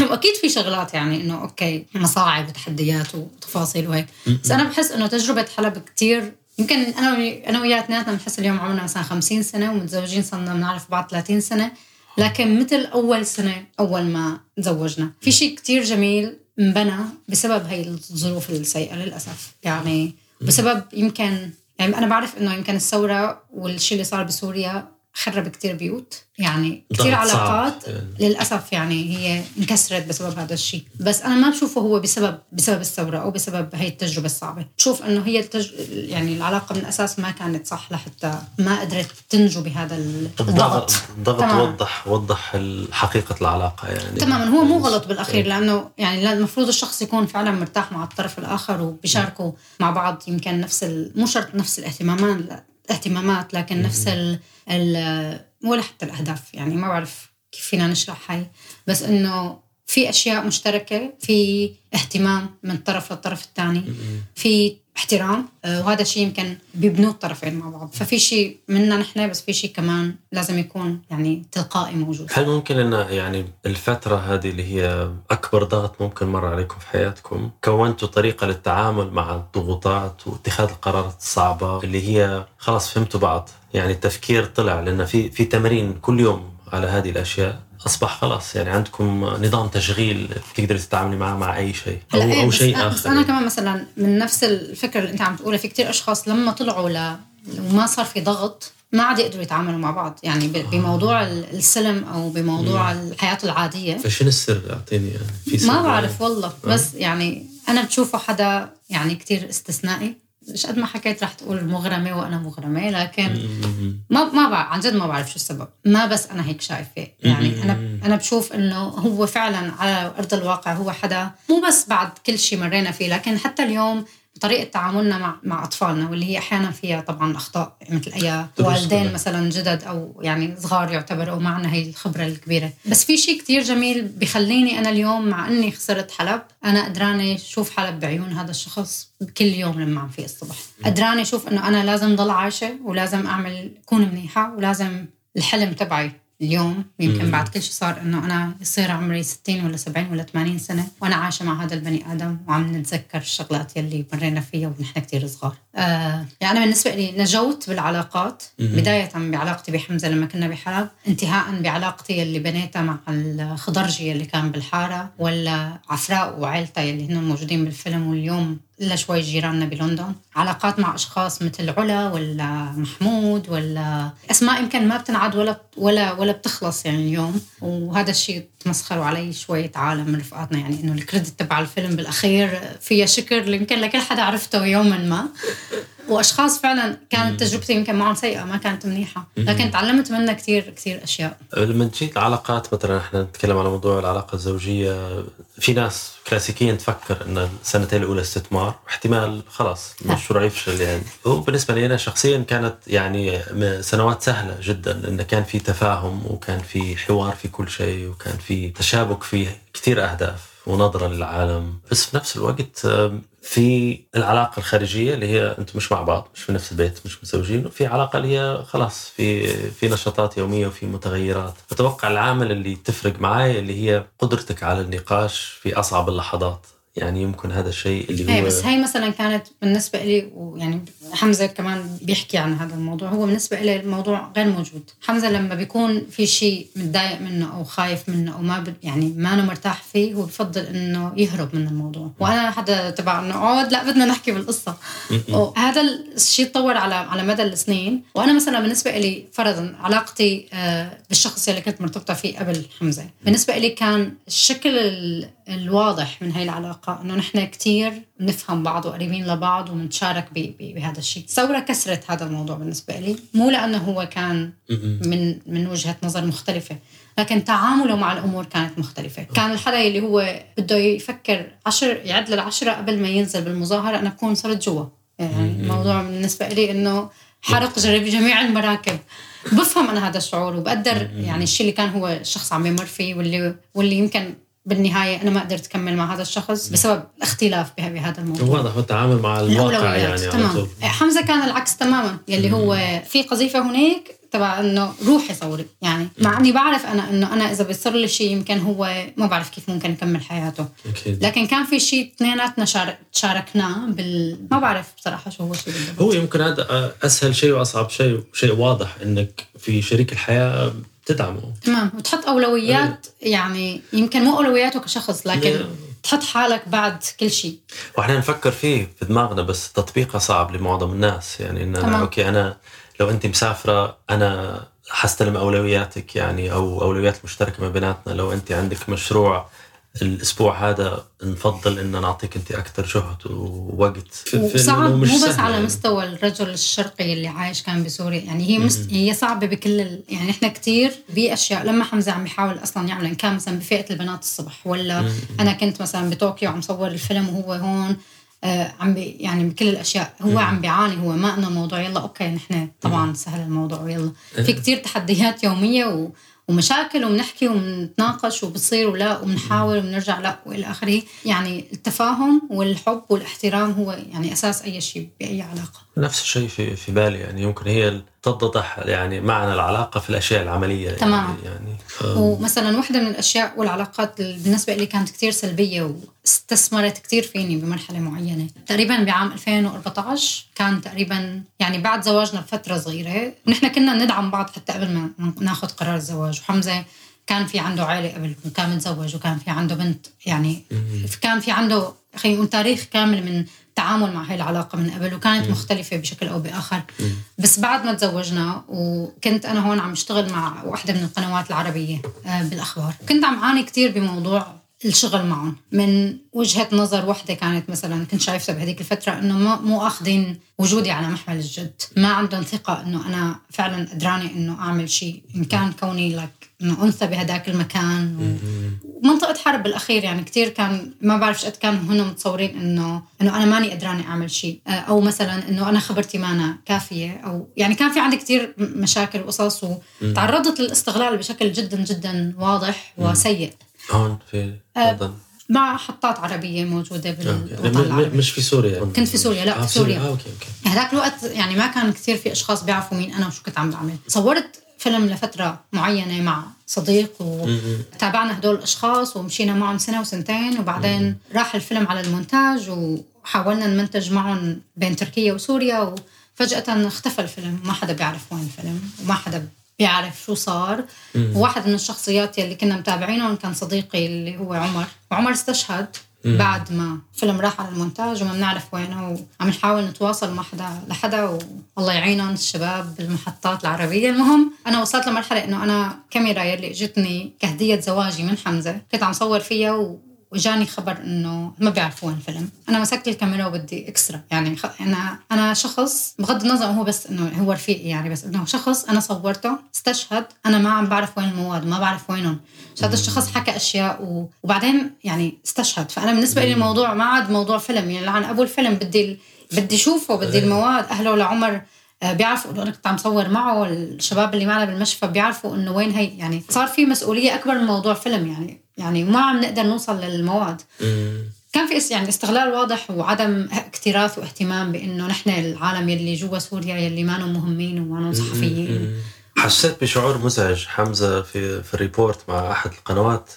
<laughs> واكيد في شغلات يعني إنه okay مصاعب وتحديات وتفاصيل وهيك. بس أنا بحس إنه تجربة حلب كتير يمكن أنا وي- أنا وياه اثنيناتنا بنحس اليوم عمرنا مثلا 50 سنة ومتزوجين صرنا بنعرف بعض 30 سنة. لكن مثل أول سنة أول ما تزوجنا. في شيء كتير جميل انبنى بسبب هي الظروف السيئة للأسف. يعني بسبب يمكن يعني أنا بعرف إنه يمكن الثورة والشيء اللي صار بسوريا خرب كتير بيوت. يعني كتير ضغط صعب. علاقات يعني. للأسف يعني هي انكسرت بسبب هذا الشيء. بس أنا ما بشوفه هو بسبب بسبب الثورة أو بسبب هي التجربة الصعبة. بشوف إنه هي التج... يعني العلاقة من الأساس ما كانت صح لحتى ما قدرت تنجو بهذا الضغط. الضغط تمام. وضح وضح حقيقة العلاقة يعني. تماما. هو مو غلط بالأخير لأنه يعني لا- المفروض الشخص يكون فعلا مرتاح مع الطرف الآخر وبيشاركوا مع بعض. يمكن نفس ال... مو شرط نفس الاهتمامات لا. اهتمامات لكن نفس ال... ال... ولا حتى الأهداف يعني ما بعرف كيف فينا نشرح هاي. بس إنه في أشياء مشتركة في اهتمام من طرف للطرف الثاني في احترام آه، وهذا الشيء يمكن بيبنوا الطرفين مع بعض. ففي شيء منا نحن بس في شيء كمان لازم يكون يعني تلقائي موجود. هل ممكن إن يعني الفترة هذه اللي هي أكبر ضغط ممكن مر عليكم في حياتكم؟ كونتوا طريقة للتعامل مع الضغوطات واتخاذ القرارات الصعبة اللي هي خلاص فهمتوا بعض. يعني التفكير طلع لأن في في تمرين كل يوم على هذه الأشياء أصبح خلاص يعني عندكم نظام تشغيل تقدري تتعاملي معه مع أي شيء أو, إيه، أو بس شيء اخر بس أنا يعني. كمان مثلا من نفس الفكرة اللي أنت عم تقولها في كتير أشخاص لما طلعوا ل وما صار في ضغط ما عاد يقدروا يتعاملوا مع بعض. يعني بموضوع ال- السلم أو بموضوع الحياة العادية. فشنو السر أعطيني يعني؟ في سر ما يعني؟ بعرف والله بس يعني أنا بشوفه حدا يعني كتير استثنائي. مش قد ما حكيت رح تقول مغرمة وأنا مغرمة لكن. ما ما بعرف عن جد ما بعرف شو السبب. ما بس أنا هيك شايفة. يعني أنا أنا بشوف إنه هو فعلا على أرض الواقع هو حدا مو بس بعد كل شيء مرينا فيه لكن حتى اليوم طريقة تعاملنا مع مع أطفالنا واللي هي أحيانا فيها طبعا أخطاء مثل أي دروس والدين. مثلا جدد أو يعني صغار يعتبروا معنا هي الخبرة الكبيرة. بس في شيء كتير جميل بخليني أنا اليوم مع أني خسرت حلب أنا قدرانة أشوف حلب بعيون هذا الشخص كل يوم لما عم في الصبح. قدرانة أشوف أنه أنا لازم ضل عايشة ولازم أعمل كون منيحة ولازم الحلم تبعي اليوم يمكن. بعد كل شيء صار إنه أنا يصير عمري 60 ولا 70 ولا 80 سنة وأنا عايشة مع هذا البني آدم وعم نتذكر الشغلات يلي مرينا فيها ونحن كتير صغار. آه يعني أنا بالنسبة لي نجوت بالعلاقات. بداية بعلاقتي بحمزة لما كنا بحلب انتهاء بعلاقتي اللي بنيتها مع الخضرجي اللي كان بالحارة ولا عفراء وعيلتها يلي هن موجودين بالفيلم واليوم الا شوي جيراننا بلندن. علاقات مع أشخاص مثل علا ولا محمود ولا أسماء يمكن ما بتنعد ولا ولا ولا بتخلص يعني اليوم. وهذا الشيء تمسخروا علي شوية عالم من رفقاتنا يعني إنه الكريدت تبع الفيلم بالأخير فيها شكر يمكن لكل حدا عرفته يوما ما. وأشخاص فعلا كانت تجربتي يمكن معهم سيئة ما كانت منيحة. لكن تعلمت منها كثير كثير أشياء. لما تجيك العلاقات مثلا إحنا نتكلم على موضوع العلاقة الزوجية. في ناس كلاسيكيا تفكر إن السنتين الأولى استثمار واحتمال خلاص المشروع يفشل يعني. هو بالنسبة لي أنا شخصيا كانت يعني سنوات سهلة جدا لأن كان في تفاهم وكان في حوار في كل شيء وكان في تشابك في كثير أهداف. ونظرة للعالم. بس في نفس الوقت في العلاقة الخارجية اللي هي أنتم مش مع بعض مش في نفس البيت مش متزوجين وفي علاقة اللي هي خلاص في في نشاطات يومية وفي متغيرات. أتوقع العامل اللي تفرق معي اللي هي قدرتك على النقاش في أصعب اللحظات. يعني يمكن هذا الشيء اللي إيه هو بس هي مثلا كانت بالنسبة لي ويعني حمزة كمان بيحكي عن هذا الموضوع هو بالنسبة لي الموضوع غير موجود. حمزة لما بيكون في شيء متضايق منه أو خايف منه أو ما ب... يعني ما أنا مرتاح فيه هو بفضل إنه يهرب من الموضوع. وأنا حدا تبع إنه اقعد لا بدنا نحكي بالقصة. وهذا الشيء تطور على على مدى السنين. وأنا مثلا بالنسبة لي فرضا علاقتي آه، بالشخص اللي كنت مرتبطة فيه قبل حمزة بالنسبة لي كان الشكل ال- الواضح من هاي العلاقة إنه نحن كتير بنفهم بعض وقريبين لبعض وبنتشارك بهذا الشيء ثورة كسرت هذا الموضوع بالنسبة لي. مو لأنه هو كان من من وجهة نظر مختلفة لكن تعامله مع الأمور كانت مختلفة. كان الحدا اللي هو بده يفكر عشر يعد للعشرة قبل ما ينزل بالمظاهرة أنا بكون صرت جوا. يعني الموضوع بالنسبة لي إنه حرق جرب جميع المراكب. بفهم أنا هذا الشعور وبقدر يعني الشيء اللي كان هو الشخص عم يمر فيه واللي واللي يمكن بالنهاية أنا ما قدرت أكمل مع هذا الشخص بسبب الاختلاف به- بهذا الموضوع. واضح هو التعامل مع الواقع. يعني على تمام. طول. حمزة كان العكس تماما يلي هو في قذيفة هناك تبع إنه روحي صوري يعني مع إني بعرف أنا إنه أنا إذا بيصير لي شيء يمكن هو ما بعرف كيف ممكن يكمل حياته. أكيد. لكن كان في شيء اثنيناتنا شارك تشاركناه بال ما بعرف بصراحة شو هو بالضبط. هو يمكن هذا أسهل شيء وأصعب شيء شيء واضح إنك في شريك الحياة تدعمه. تمام. وتحط أولويات يعني يمكن مو أولوياته كشخص لكن لا. تحط حالك بعد كل شيء. وإحنا نفكر فيه في دماغنا بس تطبيقه صعب لمعظم الناس. يعني إن أنا. أوكي أنا لو انت مسافرة أنا حستلم أولوياتك يعني أو أولويات مشتركة ما بيناتنا. لو انت عندك مشروع الأسبوع هذا نفضل إن نعطيك أنت أكثر جهد ووقت. في- في- وصعب مو بس سهل على يعني. مستوى الرجل الشرقي اللي عايش كان بسوريا. يعني هي مست... هي صعبة بكل ال... يعني إحنا كتير باشياء لما حمزة عم يحاول أصلا يعمل ان كان مثلا بفئة البنات الصبح ولا أنا كنت مثلا بطوكيو عم صور الفيلم وهو هون آه عم بي يعني بكل الأشياء. هو عم بيعاني هو. ما انه موضوع يلا okay نحن طبعا سهل الموضوع ويلا في كتير تحديات يومية و... ومشاكل وبنحكي وبنتناقش وبتصير ولا وبنحاول وبنرجع لا وإلى آخره. يعني التفاهم والحب والاحترام هو يعني أساس أي شيء بأي علاقة. نفس الشيء في في بالي يعني يمكن هي تتضح يعني معنى العلاقة في الأشياء العملية تماما. يعني, يعني ف... ومثلا واحدة من الأشياء والعلاقات بالنسبة لي كانت كتير سلبية واستثمرت كتير فيني بمرحلة معينة. تقريبا بعام 2014 كان تقريبا يعني بعد زواجنا بفترة صغيرة نحن كنا ندعم بعض حتى قبل ما ناخذ قرار الزواج. وحمزة كان في عنده عائلة قبل وكان متزوج وكان في عنده بنت يعني كان في عنده خلينا نقول تاريخ كامل من التعامل مع هاي العلاقة من قبل وكانت مختلفة بشكل أو بآخر. بس بعد ما تزوجنا وكنت أنا هون عم اشتغل مع واحدة من القنوات العربية آه، بالأخبار. كنت عم أعاني كتير بموضوع الشغل معهم. من وجهة نظر وحدة كانت مثلا كنت شايفتها بهذيك الفترة إنه ما مو أخذين وجودي على محمل الجد. ما عندهم ثقة إنه أنا فعلا قدرانة إنه أعمل شيء إن كان كوني لك إنه أنثى بهداك المكان. و... ومنطقة حرب بالأخير يعني كتير كان ما بعرف شقد كانوا هن متصورين إنه إنه أنا ماني قدرانة أعمل شيء. آه، أو مثلا إنه أنا خبرتي مانا كافية. أو يعني كان في عندي كتير م- مشاكل وقصص وتعرضت للاستغلال بشكل جدا جدا واضح وسيء. هون في آه، تفضل. محطات عربية موجودة okay. بالوطن العربي مش في سوريا كنت في سوريا، لا، آه في سوريا. آه okay okay. هذاك الوقت يعني ما كان كثير في أشخاص بيعرفوا مين أنا وشو كنت عم بعمل. صورت فيلم لفترة معينة مع صديق وتابعنا هدول الأشخاص ومشينا معهم سنة وسنتين وبعدين راح الفيلم على المونتاج وحاولنا نمنتج معهم بين تركيا وسوريا وفجأة اختفى الفيلم. ما حدا بيعرف وين الفيلم وما حدا بيعرف شو صار. وواحد من الشخصيات يلي كنا متابعينهم كان صديقي اللي هو عمر. وعمر استشهد. بعد ما فيلم راح على المونتاج وما بنعرف وينه وعم نحاول نتواصل مع حدا لحدا والله يعينهم الشباب بالمحطات العربية المهم أنا وصلت لمرحلة إنه أنا كاميرا يلي إجتني كهدية زواجي من حمزة كنت عم صور فيها. وجاني خبر إنه ما بيعرفوا وين الفيلم أنا مسكت الكاميرا وبدي اكسترا يعني خ... أنا أنا شخص بغض النظر هو بس إنه هو رفيقي يعني بس إنه شخص أنا صورته استشهد أنا ما عم بعرف وين المواد ما بعرف وينهم. هذا الشخص حكى أشياء و... وبعدين يعني استشهد. فأنا بالنسبة لي الموضوع ما عاد موضوع فيلم. يعني لعن أبو الفيلم بدي بدي اشوفه بدي المواد أهله لعمر بيعرفوا انه أنا كنت عم صور معه الشباب اللي معنا بالمشفى بيعرفوا إنه وين هي. يعني صار في مسؤولية أكبر من موضوع فيلم يعني يعني ما عم نقدر نوصل للمواد كان في يعني استغلال واضح وعدم اكتراث واهتمام بإنه نحن العالم يلي جوا سوريا يلي ما مهمين وما صحفيين. حسيت بشعور مزعج حمزة في في ال report مع أحد القنوات.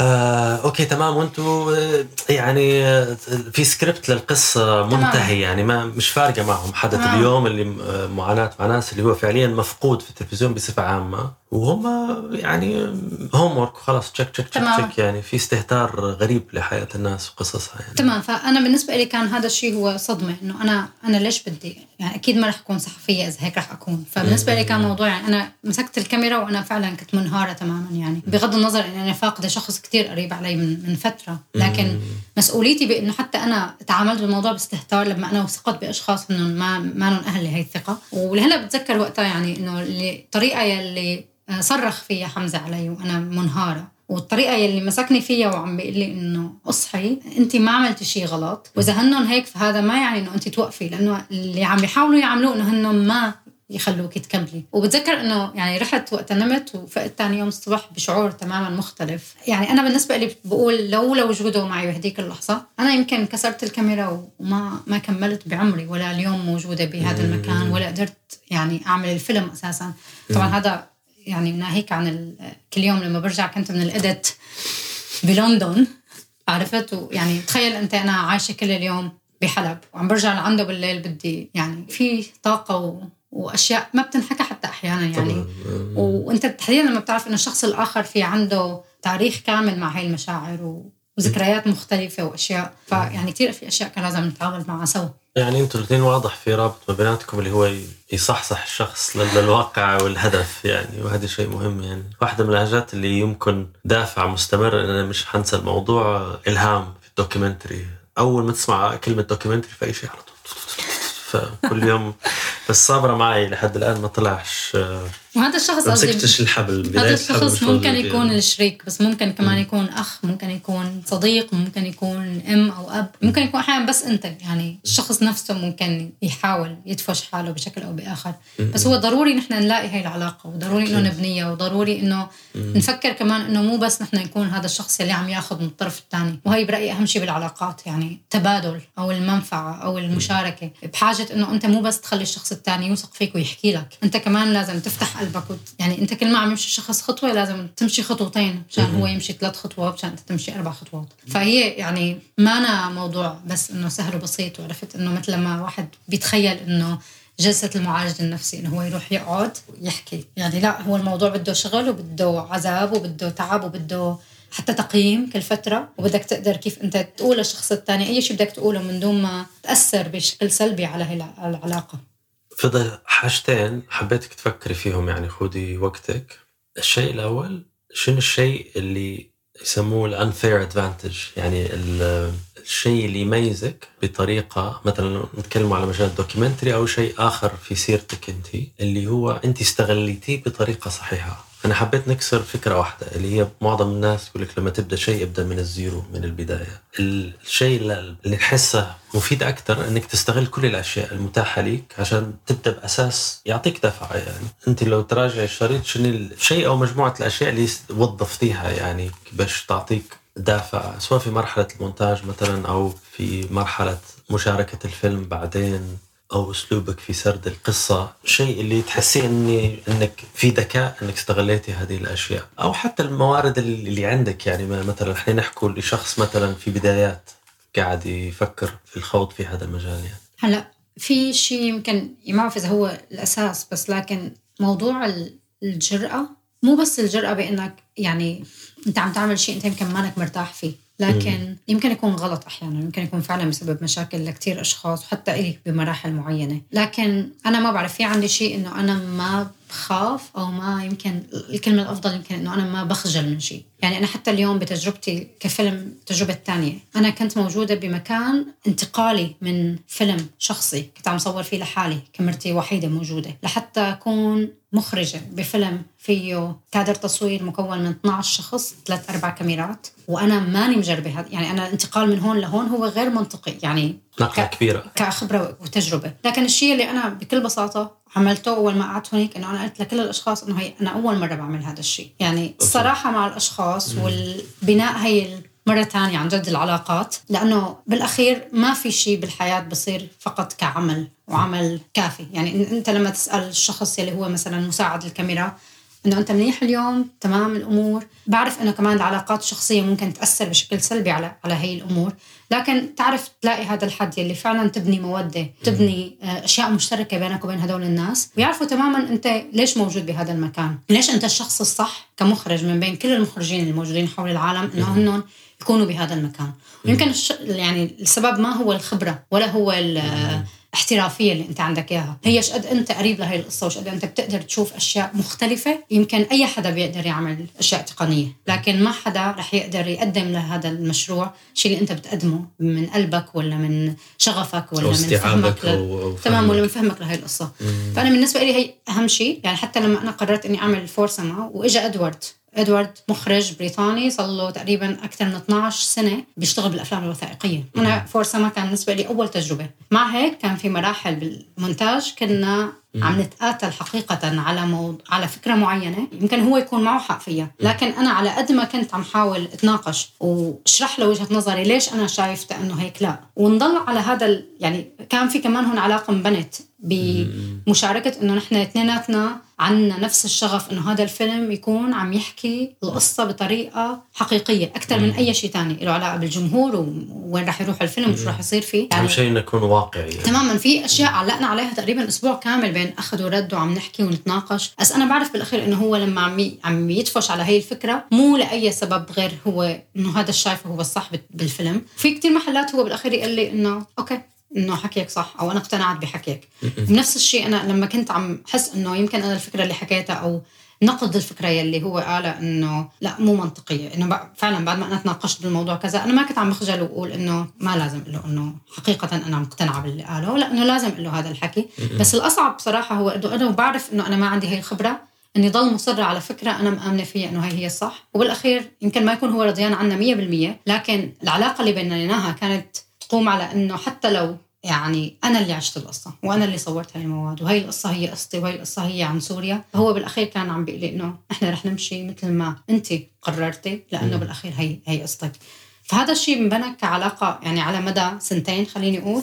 آه، okay تمام. وأنتم آه، يعني آه، في سكريبت للقصة منتهي يعني ما مش فارقة معهم. حدث تمام. اليوم اللي آه، معاناة مع ناس اللي هو فعليا مفقود في التلفزيون بصفة عامة. وهم يعني homework خلاص check check check, check يعني في استهتار غريب لحياة الناس وقصصها يعني. تمام. فأنا بالنسبة لي كان هذا الشيء هو صدمة إنه أنا أنا ليش بدي؟ يعني أكيد ما رح أكون صحفية إذا هيك رح أكون. فبالنسبة لي كان موضوع يعني أنا مسكت الكاميرا وأنا فعلا كنت منهارة تماما يعني. بغض النظر إني أنا فاقدة شخص كتير قريب علي من من فترة. لكن مسؤوليتي بإنه حتى أنا تعاملت بالموضوع باستهتار لما أنا وثقت بأشخاص إنهم ما ما أهل لهي الثقة. ولهلا بتذكر وقتها يعني إنه الطريقة يلي صرخ فيها حمزة علي وأنا منهارة. والطريقة يلي مسكني فيها وعم بيقول لي إنه أصحي انت ما عملتي شيء غلط. وإذا هنن هيك فهذا ما يعني إنه انت توقفي لأنه اللي عم يحاولوا يعملوه إنه هنن ما يخلوك تكملي. وبتذكر إنه يعني رحت وقت نمت وفقت ثاني يوم الصبح بشعور تماما مختلف. يعني أنا بالنسبة لي بقول لولا وجوده معي بهديك اللحظة أنا يمكن كسرت الكاميرا وما ما كملت بعمري ولا اليوم موجودة بهذا المكان ولا قدرت يعني أعمل الفيلم أساسا. طبعا هذا يعني ناهيك عن كل يوم لما برجع كنت من الإدت بلندن عرفت؟ ويعني تخيل أنت أنا عايشة كل اليوم بحلب وعم برجع لعنده بالليل بدي يعني في طاقة و... وأشياء ما بتنحكى حتى أحيانا يعني. وأنت تحديدا لما بتعرف إنه الشخص الآخر في عنده تاريخ كامل مع هاي المشاعر و... وذكريات مختلفة وأشياء فيعني كثير في أشياء كان لازم نتعامل معها سوا. يعني أنتم الاثنين واضح في رابط ما بيناتكم اللي هو يصحصح الشخص للواقع والهدف يعني وهذا شيء مهم يعني. واحدة من الحاجات اللي يمكن دافع مستمر إن أنا مش حنسى الموضوع إلهام في ال documentary. أول ما تسمع كلمة documentary في أي شيء على طول. فكل يوم. بس صابرة معي لحد الآن ما طلعش وهذا الشخص ما مسكتش الحبل؟ هذا الشخص ممكن يكون يعني. الشريك بس ممكن كمان يكون أخ ممكن يكون صديق ممكن يكون أم أو أب. ممكن يكون أحيانا بس أنت يعني الشخص نفسه ممكن يحاول يدفش حاله بشكل أو بآخر. بس هو ضروري نحن نلاقي هاي العلاقة وضروري إنه نبنيها وضروري إنه نفكر كمان إنه مو بس نحن نكون هذا الشخص اللي عم ياخذ من الطرف الثاني وهي برأيي أهم شيء بالعلاقات يعني تبادل أو المنفعة أو المشاركة. بحاجة إنه أنت مو بس تخلي الشخص الثاني يوثق فيك ويحكي لك. أنت كمان لازم تفتح قلبك يعني انت كل ما عم يمشي الشخص خطوة لازم تمشي خطوتين مشان هو يمشي ثلاث خطوات مشان انت تمشي أربع خطوات. فهي يعني ما أنا موضوع بس إنه سهل وبسيط وعرفت إنه مثل ما واحد بيتخيل إنه جلسة المعالج النفسي إنه هو يروح يقعد ويحكي يعني لا هو الموضوع بده شغل وبده عذاب وبده تعب وبده حتى تقييم كل فترة. وبدك تقدر كيف أنت تقول للشخص الثاني أي شيء بدك تقوله من دون ما تأثر بشكل سلبي على هي العلاقة. فضل حاجتين حبيتك تفكري فيهم يعني خذي وقتك. الشيء الأول شنو الشيء اللي يسموه الانفير ادفانتج يعني الشيء اللي يميزك بطريقة مثلا نتكلم على مجال documentary أو شيء آخر في سيرتك انت اللي هو انت استغليتيه بطريقة صحيحة. أنا حبيت نكسر فكرة واحدة اللي هي معظم الناس يقول لك لما تبدأ شيء ابدا من ال zero من البداية. الشيء اللي نحسه مفيد أكثر إنك تستغل كل الأشياء المتاحة لك عشان تبدأ بأساس يعطيك دفعة يعني. أنت لو تراجع الشريط شنو الشيء أو مجموعة الأشياء اللي وظفتيها يعني باش تعطيك دافع سواء في مرحلة المونتاج مثلا أو في مرحلة مشاركة الفيلم بعدين. أو أسلوبك في سرد القصة شيء اللي تحسين اني إنك في ذكاء إنك استغليتي هذه الأشياء. أو حتى الموارد اللي عندك يعني مثلا إحنا نحكوا لشخص مثلا في بدايات قاعد يفكر في الخوض في هذا المجال يعني. هلا في شيء يمكن ما بعرف اذا هو الأساس بس لكن موضوع ال- الجرأة مو بس الجرأة بإنك يعني أنت عم تعمل شيء أنت يمكن مانك مرتاح فيه. لكن يمكن يكون غلط أحيانا يمكن يكون فعلا بسبب مشاكل لكثير أشخاص وحتى إلي بمراحل معينة. لكن أنا ما بعرف في عندي شيء إنه أنا ما بخاف أو ما يمكن الكلمة الأفضل يمكن إنه أنا ما بخجل من شيء. يعني أنا حتى اليوم بتجربتي كفيلم تجربة تانية. أنا كنت موجودة بمكان انتقالي من فيلم شخصي كنت عم صور فيه لحالي كمرتي وحيدة موجودة لحتى أكون مخرجة بفيلم فيه كادر تصوير مكون من 12 شخص ثلاث أربع كاميرات. وأنا ماني مجربة هذا. يعني أنا الانتقال من هون لهون هو غير منطقي. يعني نقلة ك- كبيرة. كخبره وتجربة. لكن الشيء اللي أنا بكل بساطة عملته أول ما قعدت هناك إنه أنا قلت لكل الأشخاص إنه هي أنا أول مرة بعمل هذا الشيء. يعني الصراحه مع الأشخاص والبناء هي مرة تانية عن جد العلاقات. لأنه بالأخير ما في شيء بالحياة بصير فقط كعمل وعمل كافي. يعني أنت لما تسأل الشخص اللي هو مثلا مساعد الكاميرا إنه أنت منيح اليوم تمام الأمور. بعرف إنه كمان العلاقات الشخصية ممكن تأثر بشكل سلبي على على هي الأمور. لكن تعرف تلاقي هذا الحد يلي فعلا تبني مودة تبني آه، أشياء مشتركة بينك وبين هدول الناس. ويعرفوا تماما أنت ليش موجود بهذا المكان. ليش أنت الشخص الصح كمخرج من بين كل المخرجين الموجودين حول العالم إنه هنن يكونوا بهذا المكان. ويمكن الش... يعني السبب ما هو الخبرة ولا هو الاحترافيه اللي انت عندك إياها. هي إيش قد انت قريب لهي القصة وش قد انت بتقدر تشوف أشياء مختلفة؟ يمكن أي حدا بيقدر يعمل أشياء تقنية. لكن ما حدا رح يقدر يقدم لهذا المشروع الشيء اللي انت بتقدمه من قلبك ولا من شغفك ولا من فهمك أو تمام ولا من فهمك. لهي القصة. فأنا بالنسبة لي هي أهم شيء. يعني حتى لما أنا قررت إني أعمل فورسما وإجا إدوارد إدوارد مخرج بريطاني صار له تقريبا أكثر من 12 سنة بيشتغل بالأفلام الوثائقية. أنا فورسما كان بالنسبة لي أول تجربة. مع هيك كان في مراحل بالمونتاج كنا عم نتقاتل حقيقة على موضوع على فكرة معينة يمكن هو يكون معه حق فيها. لكن أنا على قد ما كنت عم حاول أتناقش وأشرح له وجهة نظري ليش أنا شايفة أنه هيك لا. ونضل على هذا ال... يعني كان في كمان هون علاقة انبنت بمشاركة أنه نحن اثنيناتنا عنا نفس الشغف أنه هذا الفيلم يكون عم يحكي القصة بطريقة حقيقية أكثر من أي شيء تاني. له علاقة بالجمهور ووين راح يروح الفيلم وشو راح يصير فيه. أهم شيء إنه يكون واقعي. يعني. تماما. في أشياء علقنا عليها تقريبا أسبوع كامل بين أخذ ورد وعم نحكي ونتناقش. بس أنا بعرف بالأخير إنه هو لما عم عم يدفش على هي الفكرة مو لأي سبب غير هو إنه هذا الشايفه هو الصح بال- بالفيلم. في كتير محلات هو بالأخير يقول لي إنه أوكي إنه حكيك صح أو أنا اقتنعت بحكيك. بنفس الشيء أنا لما كنت عم حس إنه يمكن أنا الفكرة اللي حكيتها أو نقد الفكرة يلي هو قالها إنه لا مو منطقية. إنه فعلا بعد ما أنا تناقشت بالموضوع كذا أنا ما كنت عم بخجل وأقول إنه ما لازم له إنه حقيقة أنا مقتنعه باللي قاله لا إنه لازم له هذا الحكي. بس الأصعب بصراحة هو إنه أنا بعرف إنه أنا ما عندي هي الخبرة إني ضل مصرة على فكرة أنا مآمنة فيها إنه هي هي الصح. وبالأخير يمكن ما يكون هو رضيان عنا 100% لكن العلاقة اللي بيننا كانت تقوم على إنه حتى لو يعني أنا اللي عشت القصة وأنا اللي صورت هاي المواد وهي القصة هي قصتي وهي القصة هي عن سوريا فهو بالأخير كان عم بيقول لي إنه إحنا رح نمشي مثل ما أنت قررتي لأنه بالأخير هي هي قصتك. فهذا الشيء انبنى كعلاقة يعني على مدى سنتين خليني أقول.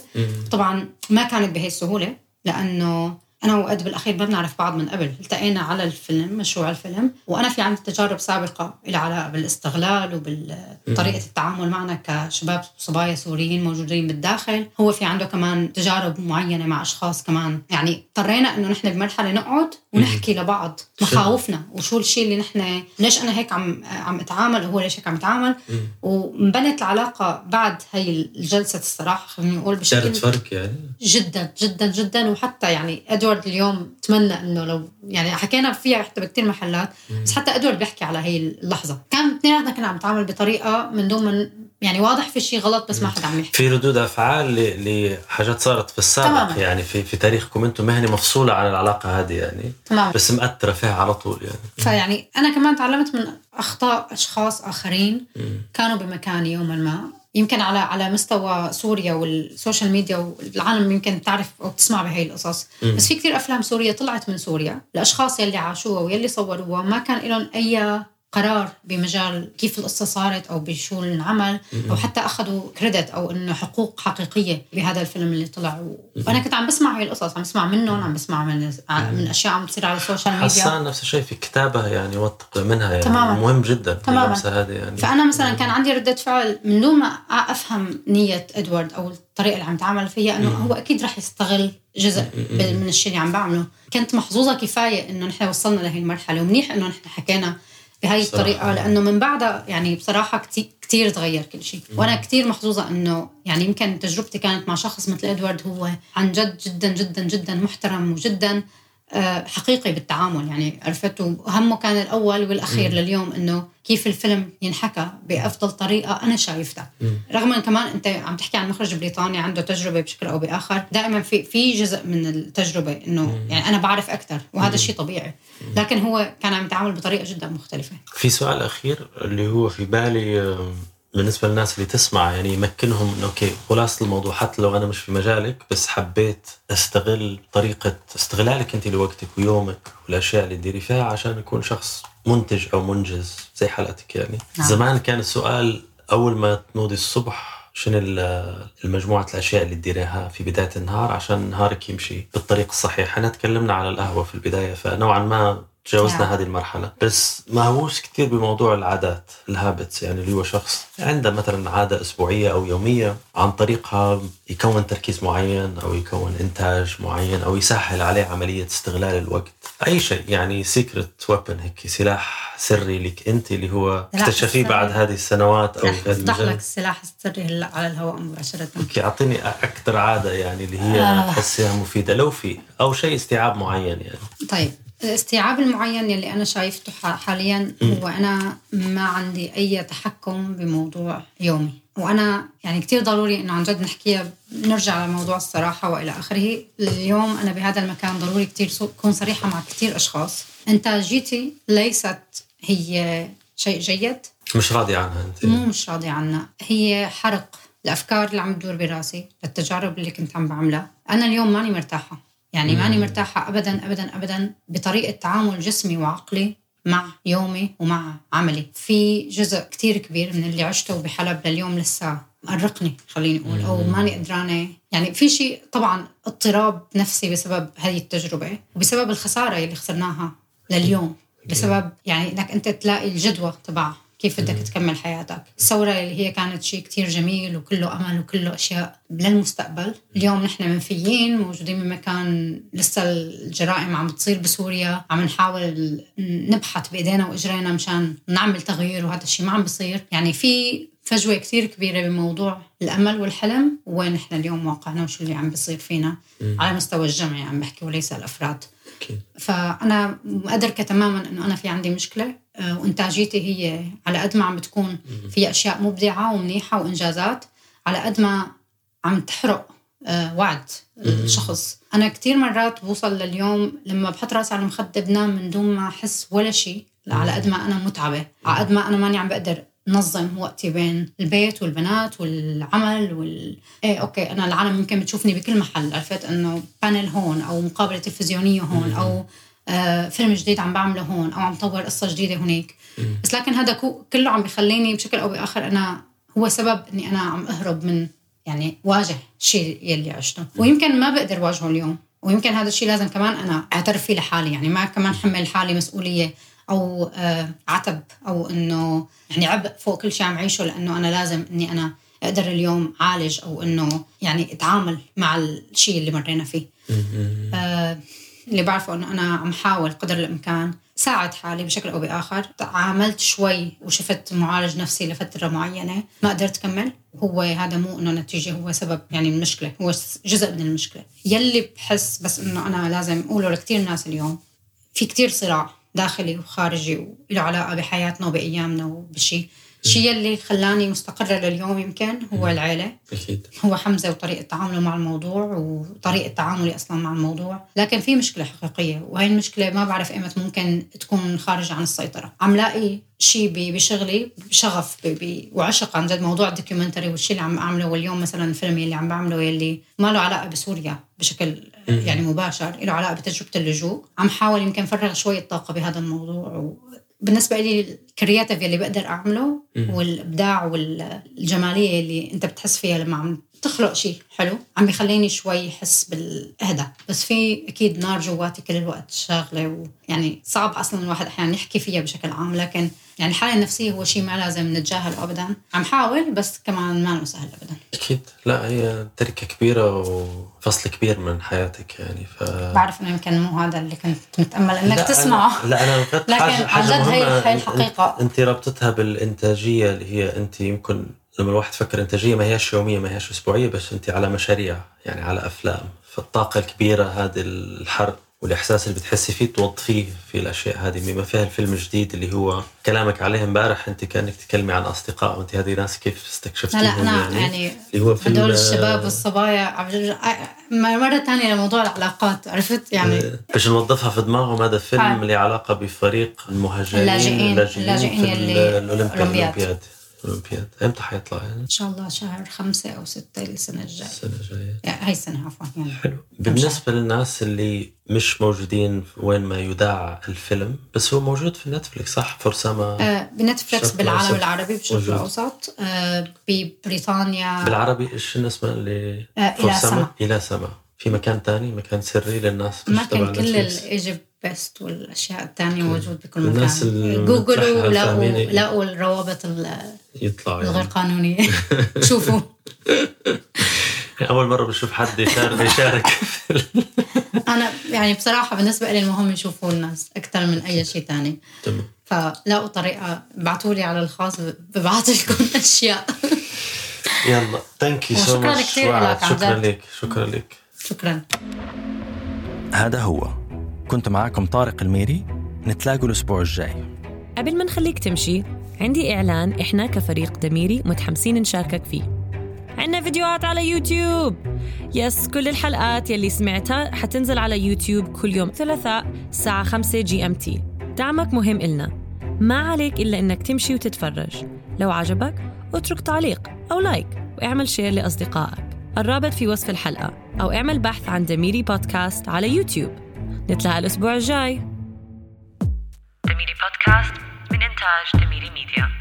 طبعا ما كانت بهي السهولة لأنه أنا وقد بالأخير ما بنعرف بعض من قبل. التقينا على الفيلم مشروع الفيلم وأنا في عندي تجارب سابقة لها علاقة بالاستغلال وبطريقه التعامل معنا كشباب صبايا سوريين موجودين بالداخل. هو في عنده كمان تجارب معينة مع أشخاص كمان. يعني اضطرينا إنه نحن بمرحلة نقعد ونحكي لبعض مخاوفنا. وشو الشيء اللي نحن ليش أنا هيك عم عم أتعامل وهو ليش هيك عم يتعامل. وانبنت العلاقة بعد هي الجلسة الصراحة خليني شارت بشكل فرق يعني؟ جدا جدا جدا. وحتى يعني إدوارد اليوم اتمنى إنه لو يعني حكينا فيها حتى بكثير محلات بس حتى إدوارد بيحكي على هي اللحظة. كان اثنيناتنا كنا عم نتعامل بطريقة من دون يعني واضح في شيء غلط بس ما حدا عم يحكي. في ردود أفعال لحاجات صارت في السابق. تماماً. يعني في في تاريخكم أنتم مهنة مفصولة عن العلاقة هذه يعني تمام. بس مأثرة فيها على طول يعني. فيعني أنا كمان تعلمت من أخطاء أشخاص آخرين كانوا بمكاني يوما ما. يمكن على على مستوى سوريا وال social media والعالم يمكن تعرف أو تسمع بهي القصص. بس في كثير أفلام سورية طلعت من سوريا. الأشخاص يلي عاشوها ويلي صوروها ما كان لهم أي قرار بمجال كيف القصة صارت أو بشو العمل أو حتى أخذوا credit أو إنه حقوق حقيقية بهذا الفيلم اللي طلع. وأنا كنت عم بسمع هاي القصص عم بسمع منهم عم بسمع من من أشياء عم تصير على ال social media حسان نفس الشيء في كتابها يعني وثق منها يعني تماماً. مهم جدا تماماً. هذه يعني. فأنا مثلا كان عندي ردة فعل من دون ما أفهم نية إدوارد أو الطريقة اللي عم تعمل فيها إنه هو أكيد رح يستغل جزء من الشيء اللي عم بعمله. كنت محظوظة كفاية إنه نحن وصلنا لهي المرحلة ومنيح إنه نحن حكينا بهاي. الطريقة لأنه من بعدها يعني بصراحة كتير كثير تغير كل شيء وأنا كثير محظوظه إنه يعني يمكن تجربتي كانت مع شخص مثل إدوارد هو عن جد جدا جدا جدا محترم وجدا حقيقي بالتعامل. يعني عرفت وهمه كان الأول والأخير لليوم إنه كيف الفيلم ينحكى بأفضل طريقة أنا شايفتها. رغم كمان أنت عم تحكي عن مخرج بريطاني عنده تجربة بشكل أو بآخر دائما في في جزء من التجربة إنه يعني أنا بعرف أكثر وهذا شيء طبيعي. لكن هو كان عم يتعامل بطريقة جدا مختلفة. في سؤال أخير اللي هو في بالي بالنسبة للناس اللي تسمع يعني يمكنهم إنه أوكي خلاصة الموضوع حتى لو أنا مش في مجالك بس حبيت أستغل طريقة استغلالك أنت لوقتك ويومك والأشياء اللي تديري فيها عشان أكون شخص منتج أو منجز زي حالتك يعني نعم. زمان كان السؤال أول ما تنوضي الصبح شنو ال- المجموعة الأشياء اللي تديريها في بداية النهار عشان نهارك يمشي بالطريق الصحيح إحنا تكلمنا على القهوة في البداية فنوعا ما تجاوزنا نعم. هذه المرحلة بس ما هوش كثير بموضوع العادات الهابتس يعني اللي هو شخص عنده مثلا عادة أسبوعية أو يومية عن طريقها يكون تركيز معين أو يكون إنتاج معين أو يسهل عليه عملية استغلال الوقت أي شيء يعني secret weapon هيك سلاح سري لك أنت اللي هو اكتشفيه. بعد هذه السنوات أو في أفتح لك السلاح السري هلا على الهواء مباشرة okay أعطيني أكثر عادة يعني اللي هي آه. مفيدة لو في أو شيء استيعاب معين يعني طيب الاستيعاب المعين يلي أنا شايفته حاليا هو أنا ما عندي أي تحكم بموضوع يومي. وأنا يعني كتير ضروري إنه عن جد نحكيها. نرجع لموضوع الصراحة وإلى آخره. اليوم أنا بهذا المكان ضروري كتير أكون صريحة مع كتير أشخاص. انتاجيتي ليست هي شيء جيد. مش راضي عنها أنت. مو مش راضية عنها. هي حرق. الأفكار اللي عم تدور براسي للتجارب اللي كنت عم بعملها. أنا اليوم ماني مرتاحة. يعني ماني مرتاحة أبدا أبدا أبدا بطريقة تعامل جسمي وعقلي مع يومي ومع عملي. في جزء كتير كبير من اللي عشته بحلب لليوم لسه مقرقني خليني أقول أو ماني قدرانة. يعني في شيء طبعا اضطراب نفسي بسبب هذه التجربة وبسبب الخسارة اللي خسرناها لليوم. بسبب يعني إنك أنت تلاقي الجدوى تبع كيف بدك تكمل حياتك. الثورة اللي هي كانت شيء كتير جميل وكله أمل وكله أشياء للمستقبل. اليوم نحن منفيين موجودين بمكان لسه الجرائم عم بتصير بسوريا. عم نحاول نبحث بإيدينا وإجرينا مشان نعمل تغيير وهذا الشيء ما عم بصير. يعني في فجوة كتير كبيرة بموضوع الأمل والحلم. وين نحن اليوم واقعنا وشو اللي عم بصير فينا. على مستوى الجمعي عم بحكي وليس الأفراد. أكيد. فأنا مدركه تماما إنه أنا في عندي مشكلة. آه، وإنتاجيتي هي على قد ما عم بتكون في أشياء مبدعة ومنيحة وإنجازات على قد ما عم تحرق آه، وعد الشخص أنا كتير مرات بوصل لليوم لما بحط راسي على المخده بنام من دون ما أحس ولا شيء على قد ما أنا متعبة على قد ما أنا ماني عم بقدر نظم وقتي بين البيت والبنات والعمل وال إيه okay أنا العالم يمكن بتشوفني بكل محل عرفت؟ إنه panel هون أو مقابلة تلفزيونية هون أو آه فيلم جديد عم بعمله هون أو عم طور قصة جديدة هناك بس لكن هذا كله عم بخليني بشكل أو بآخر أنا هو سبب إني أنا عم أهرب من يعني واجه الشيء يلي عشته. ويمكن ما بقدر واجهه اليوم. ويمكن هذا الشيء لازم كمان أنا أعترف فيه لحالي. يعني ما كمان حمل حالي مسؤولية أو آه عتب أو إنه يعني عبء فوق كل شيء عم عيشه لأنه أنا لازم إني أنا أقدر اليوم أعالج أو إنه يعني أتعامل مع الشيء اللي مرينا فيه. آه اللي بعرفه إنه أنا عم حاول قدر الإمكان ساعد حالي بشكل أو بآخر. تعاملت شوي وشفت معالج نفسي لفترة معينة ما قدرت كمل. هو هذا مو إنه نتيجة هو سبب يعني المشكلة هو جزء من المشكلة. يلي بحس بس إنه أنا لازم أقوله لكثير ناس اليوم في كتير صراع داخلي وخارجي وله علاقة بحياتنا وبأيامنا وبشيء الشيء اللي خلاني مستقرة لليوم يمكن هو العيله أكيد. هو حمزة وطريقة تعامله مع الموضوع وطريقة تعاملي أصلا مع الموضوع. لكن في مشكلة حقيقية وهي المشكلة ما بعرف إيمت ممكن تكون خارجه عن السيطرة. عم لاقي شيء بشغلي شغف ب- ب- وعشق عن جد موضوع الدوكيومنتري والشيء اللي عم اعمله واليوم مثلا الفيلم اللي عم بعمله يلي ما له علاقة بسوريا بشكل يعني مباشر له علاقة بتجربة اللجوء. عم حاول يمكن فرغ شوية طاقة بهذا الموضوع بالنسبة لي الكرياتيف اللي بقدر أعمله والإبداع والجمالية اللي أنت بتحس فيها لما عم تخلق شيء حلو عم بيخليني شوي احس بالاهدى بس في أكيد نار جواتي كل الوقت شاغلة ويعني صعب أصلا الواحد أحيانا يحكي فيها بشكل عام لكن يعني الحالة النفسية هو شيء ما لازم نتجاهله ابدا. عم حاول بس كمان ما سهل ابدا. أكيد. لا هي تركة كبيرة وفصل كبير من حياتك يعني ف بعرف إنه يمكن مو هذا اللي كنت متأمل إنك لا تسمعه. أنا لا أنا لكن عن جد هي هي الحقيقة. أنت ربطتها بالإنتاجية اللي هي أنت يمكن لما الواحد فكر إنتاجية ما هياش يومية ما هياش أسبوعية بس أنت على مشاريع يعني على أفلام. فالطاقة الكبيرة هذه الحرق. والإحساس اللي بتحسي فيه توظفيه في الأشياء هذه بما فيها الفيلم الجديد اللي هو كلامك عليه امبارح أنت كأنك تتكلمي عن أصدقاء وأنت هذه ناس كيف استكشفتيهم لا لا أنا يعني, يعني اللي هو فيلم هدول الشباب والصبايا مرة ثانية لموضوع العلاقات عرفت؟ يعني باش نوظفها في دماغهم؟ هذا فيلم له علاقة بفريق المهاجرين اللاجئين اللاجئين اللي الأولمبياد. الاولمبياد إمتى حيطلع يعني؟ إن شاء الله شهر خمسة أو ستة السنة الجاية. السنة الجاية. يعني هاي السنة عفوا يعني حلو. بالنسبة للناس اللي مش موجودين وين ما يذاع الفيلم بس هو موجود في نتفلكس صح؟ فرسامة. آه بنتفلكس بالعالم العربي بالشرق الأوسط. آه ببريطانيا. بالعربي إيش اسمه اللي آه إلى سما. إلى سما. في مكان تاني مكان سري للناس ما كان كل الإيجيبت بيست والأشياء الثانية موجود بكل مكان. جوجلوا لاقوا لاقوا الروابط يطلع الغير قانونية. <laughs> شوفوا. <laughs> أول مرة بشوف حد يشارك يشارك أنا يعني بصراحة بالنسبة لي المهم يشوفوا الناس أكثر من أي شيء ثاني تمام. فلاقوا طريقة ابعثوا لي على الخاص ببعث لكم <laughs> أشياء. يلا. thank you so لك شكرا لك شكرا لك. شكرا. هذا هو. كنت معكم طارق الميري. نتلاقوا الأسبوع الجاي. قبل ما نخليك تمشي عندي إعلان إحنا كفريق دميري متحمسين نشاركك فيه. عنا فيديوهات على يوتيوب. yes كل الحلقات يلي سمعتها حتنزل على يوتيوب كل يوم ثلاثاء الساعة 5 GMT دعمك مهم إلنا. ما عليك إلا إنك تمشي وتتفرج. لو عجبك اترك تعليق أو لايك واعمل شير لأصدقائك. الرابط في وصف الحلقة أو اعمل بحث عن دميري بودكاست على يوتيوب. نتلاقى الأسبوع الجاي. دميري بودكاست من إنتاج دميري ميديا.